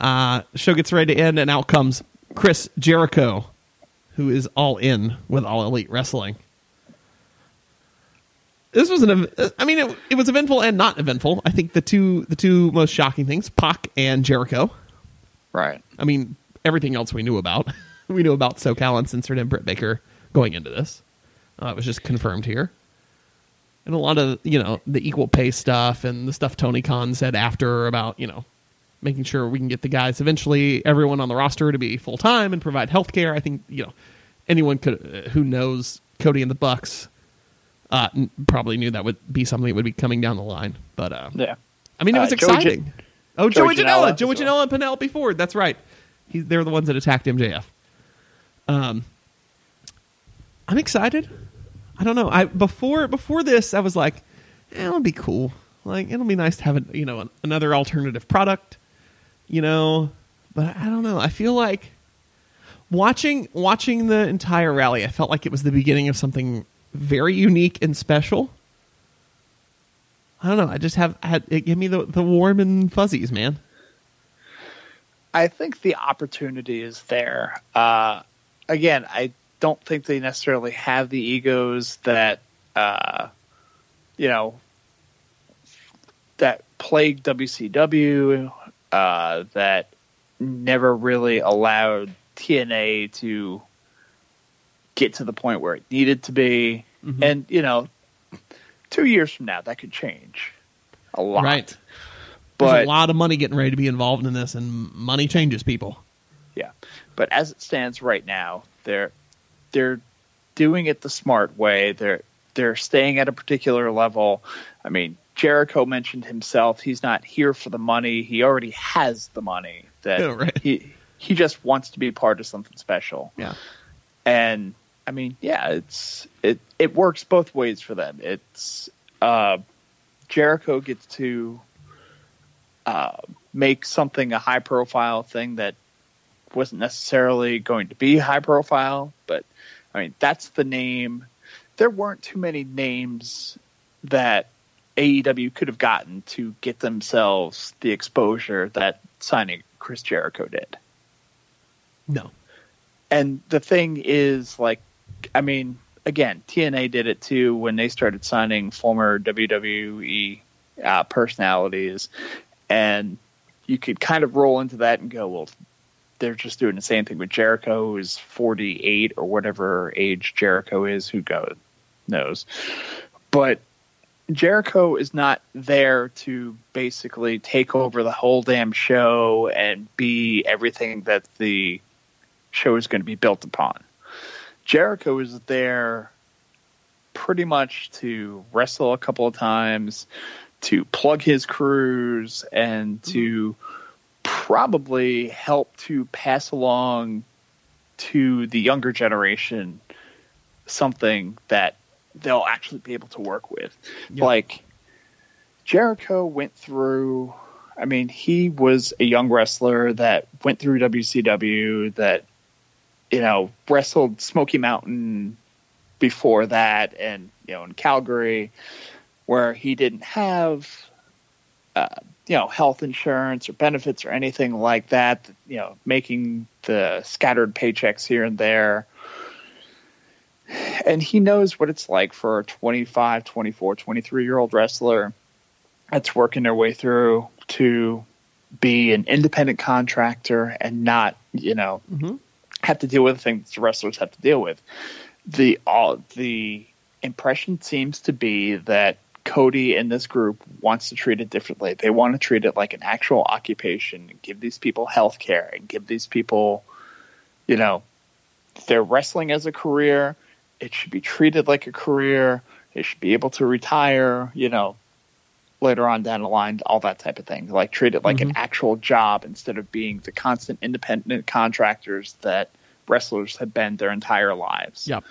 Uh, show gets ready to end, and out comes Chris Jericho, who is all in with All Elite Wrestling. This was an. I mean, it, it was eventful and not eventful. I think the two the two most shocking things: Pac and Jericho.
right.
I mean, everything else we knew about. we knew about SoCal Uncensored and Britt Baker going into this. Uh, it was just confirmed here. And a lot of, you know, the equal pay stuff and the stuff Tony Khan said after about, you know, making sure we can get the guys eventually, everyone on the roster to be full time and provide health care. I think, you know, anyone could uh, who knows Cody and the Bucks uh, n- probably knew that would be something that would be coming down the line. But, uh,
Yeah.
I mean, it
Uh,
was
Joey
exciting.
Jan-
oh, Joey,
Joey
Janela,
Janela
Joey
as well.
And Penelope Ford. That's right. He, they're the ones that attacked MJF. Um, I'm excited. I don't know. I before before this, I was like, eh, it'll be cool. Like it'll be nice to have a, you know an, another alternative product. You know, but I don't know. I feel like watching watching the entire rally. I felt like it was the beginning of something very unique and special. I don't know. I just have had it gave me the the warm and fuzzies, man.
I think the opportunity is there. Uh, again, I don't think they necessarily have the egos that uh, you know that plagued WCW. Uh, that never really allowed TNA to get to the point where it needed to be.
Mm-hmm.
And, you know, two years from now, that could change a lot.
Right. There's
But
a lot of money getting ready to be involved in this, and money changes people.
Yeah, but as it stands right now, they're they're doing it the smart way. They're they're staying at a particular level. I mean, Jericho mentioned himself. He's not here for the money. He already has the money. That
Yeah, right.
he he just wants to be part of something special.
Yeah.
And I mean, yeah, it's it it works both ways for them. It's uh, Jericho gets to uh, make something a high profile thing that wasn't necessarily going to be high profile, but I mean that's the name. There weren't too many names that AEW could have gotten to get themselves the exposure that signing Chris Jericho did.
No.
And the thing is, like, I mean, again, TNA did it too when they started signing former WWE uh, personalities, and you could kind of roll into that and go, well, they're just doing the same thing with Jericho, who's 48 or whatever age Jericho is, who goes knows. But Jericho is not there to basically take over the whole damn show and be everything that the show is going to be built upon. Jericho is there pretty much to wrestle a couple of times, to plug his cruise, and mm-hmm. to probably help to pass along to the younger generation something that they'll actually be able to work with.
Yeah.
Like Jericho went through I mean, he was a young wrestler that went through WCW that you know, wrestled Smoky Mountain before that and you know, in Calgary where he didn't have uh, you know, health insurance or benefits or anything like that, you know, making the scattered paychecks here and there and he knows what it's like for a 25 24 23 year old wrestler that's working their way through to be an independent contractor and not you know
Mhm.
have to deal with the things the wrestlers have to deal with the all the impression seems to be that Cody and this group wants to treat it differently. They want to treat it like an actual occupation and give these people health care and give these people, you know, they're wrestling as a career. It should be treated like a career. They should be able to retire, you know, later on down the line, all that type of thing. Like treat it like an mm-hmm. actual job instead of being the constant independent contractors that wrestlers have been their entire lives.
Yep.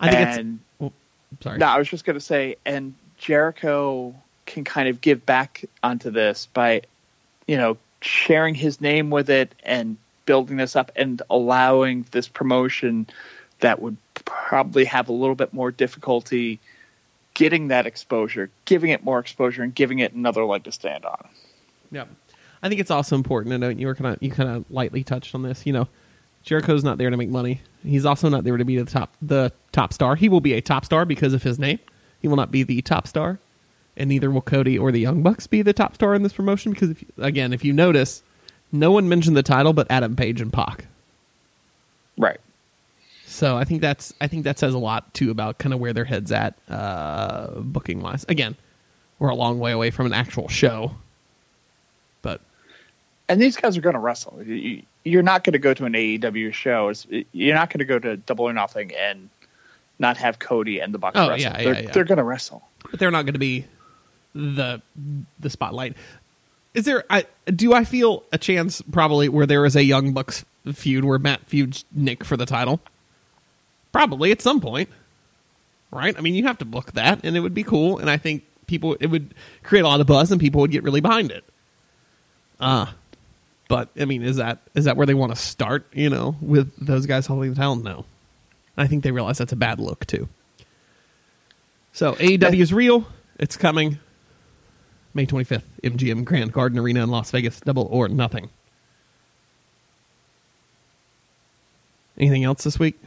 I think
and
it's. Well, sorry.
no, I was just going to say, and Jericho can kind of give back onto this by, you know, sharing his name with it and building this up and allowing this promotion that would probably have a little bit more difficulty getting that exposure, giving it more exposure, and giving it another leg to stand on.
Yeah, I think it's also important note you were kind of you kind of lightly touched on this. You know, Jericho's not there to make money. He's also not there to be the top the top star. He will be a top star because of his name. He will not be the top star, and neither will Cody or the Young Bucks be the top star in this promotion. Because if again, if you notice, no one mentioned the title but Adam Page and Pac.
Right.
So I think that's I think that says a lot too about kind of where their heads at uh, booking wise. Again, we're a long way away from an actual show, but
and these guys are going to wrestle. You- You're not going to go to an AEW show. You're not going to go to Double or Nothing and not have Cody and the Bucks
Oh,
wrestle.
yeah,
they're
yeah, yeah.
they're going to wrestle.
but they're not going to be the the spotlight. Is there? I do I feel a chance probably where there is a Young Bucks feud where Matt feuds Nick for the title? Probably at some point, right? I mean, you have to book that, and it would be cool. And I think people it would create a lot of buzz, and people would get really behind it. Ah, but I mean, is that is that where they want to start? You know, with those guys holding the title? No, I think they realize that's a bad look too. So AEW is real. It's coming. May 25th, MGM Grand Garden Arena in Las Vegas. Double or nothing. Anything else this week?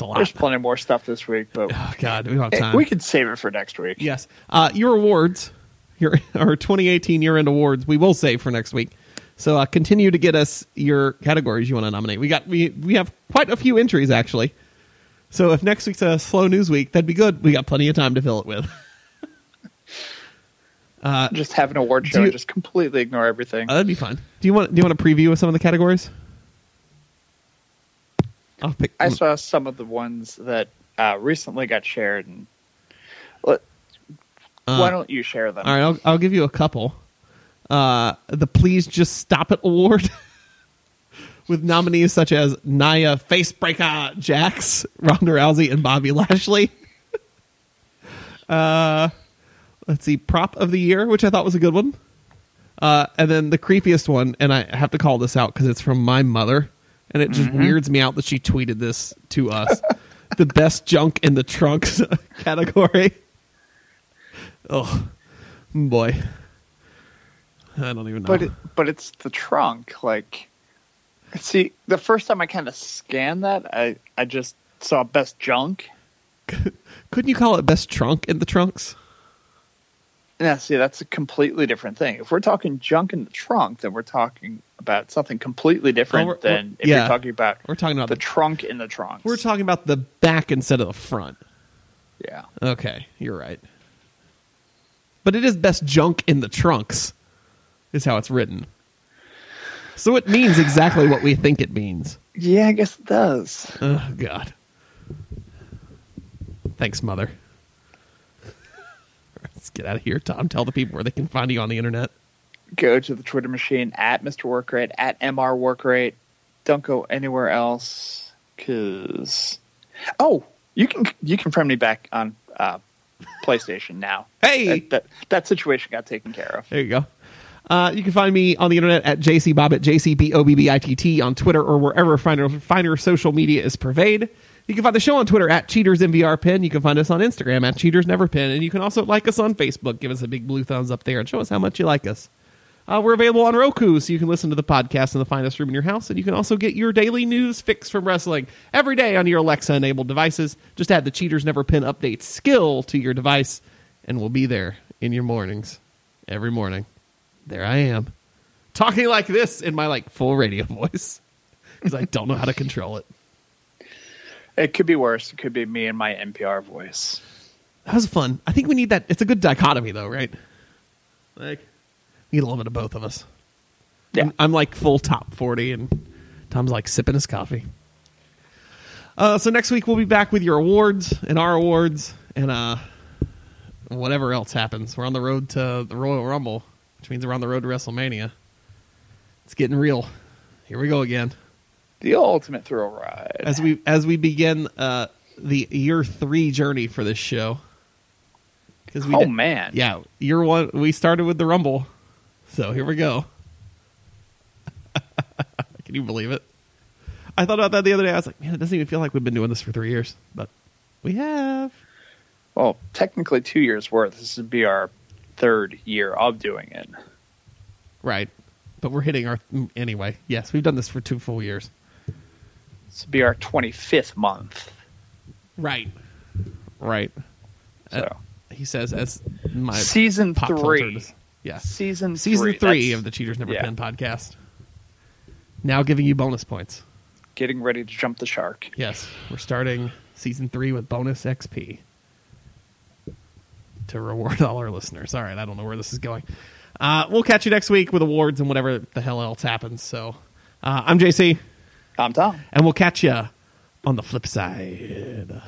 It's a lot.
There's plenty more stuff this week, but
Oh God, we don't have
eh,
time.
we can save it for next week.
Yes. Uh, your awards, your our 2018 year end awards, we will save for next week. So uh, continue to get us your categories you want to nominate. We got we we have quite a few entries actually. So if next week's a slow news week, that'd be good. We got plenty of time to fill it with.
just have an award show
you-
and just completely ignore everything.
Uh, that'd be fun. Do you want do you want a preview of some of the categories? I'll pick.
I saw some of the ones that uh, recently got shared, and let,
Uh,
why don't you share them?
All right, I'll, I'll give you a couple. Uh, the Please Just Stop It Award with nominees such as Nia Facebreaker Jax, Ronda Rousey, and Bobby Lashley. uh, let's see, Prop of the Year, which I thought was a good one. Uh, and then the creepiest one, and I have to call this out because it's from my mother, and it just mm-hmm. weirds me out that she tweeted this to us. the best junk in the trunks category. Oh boy, I don't even know.
but it, but it's the trunk. Like, see, the first time I kind of scanned that, I I just saw best junk.
Couldn't you call it best trunk in the trunks?
Yeah, see, that's a completely different thing. If we're talking junk in the trunk, then we're talking about something completely different
we're-
than
we're-
if
yeah.
you're talking about
We're talking about
the
the.
trunk in the trunk.
We're talking about the back instead of the front.
yeah.
Okay, you're right. But it is best junk in the trunks, is how it's written. So it means exactly what we think it means.
Yeah, I guess it does.
Oh God. Thanks, mother. Let's get out of here, Tom. Tell the people where they can find you on the internet.
Go to the Twitter machine at Mr. Workrate at Mr. Workrate. Don't go anywhere else because oh, you can you can friend me back on uh, PlayStation now.
Hey!
that, that that situation got taken care of.
There you go. Uh, you can find me on the internet at jcbobbitt, J-C-B-O-B-B-I-T-T, on Twitter or wherever finer, finer social media is pervade. You can find the show on Twitter at CheatersNvrPin. You can find us on Instagram at CheatersNeverPin. And you can also like us on Facebook. Give us a big blue thumbs up there and show us how much you like us. Uh, we're available on Roku, so you can listen to the podcast in the finest room in your house. And you can also get your daily news fix from wrestling every day on your Alexa enabled devices. Just add the Cheaters Never Pin update skill to your device, and we'll be there in your mornings every morning. There I am, talking like this in my like full radio voice because I don't know how to control it.
It could be worse. It could be me and my NPR voice.
That was fun. I think we need that. It's a good dichotomy, though, right? Like, need a little bit of both of us.
Yeah.
I'm, I'm like full top 40, and Tom's like sipping his coffee. Uh, so next week we'll be back with your awards and our awards and uh, whatever else happens. We're on the road to the Royal Rumble, which means we're on the road to WrestleMania. It's getting real. Here we go again.
The ultimate thrill ride.
As we as we begin uh, the year three journey for this show. Because we
oh
did-
man.
yeah, year one we started with the Rumble, so here we go. Can you believe it? I thought about that the other day. I was like, man, it doesn't even feel like we've been doing this for three years, but we have.
Well, technically two years worth. This would be our third year of doing it.
Right, but we're hitting our anyway. Yes, we've done this for two full years.
This would be our twenty fifth month.
Right, right.
So
Uh, he says as my
season three.
filters. Yeah,
Season
season
three,
three, of the Cheaters Never
yeah.
Pin podcast. Now giving you bonus points.
getting ready to jump the shark.
Yes, we're starting season three with bonus XP to reward all our listeners. All right, I don't know where this is going. Uh, we'll catch you next week with awards and whatever the hell else happens. So uh, I'm JC,
I'm Tom.
and we'll catch you on the flip side.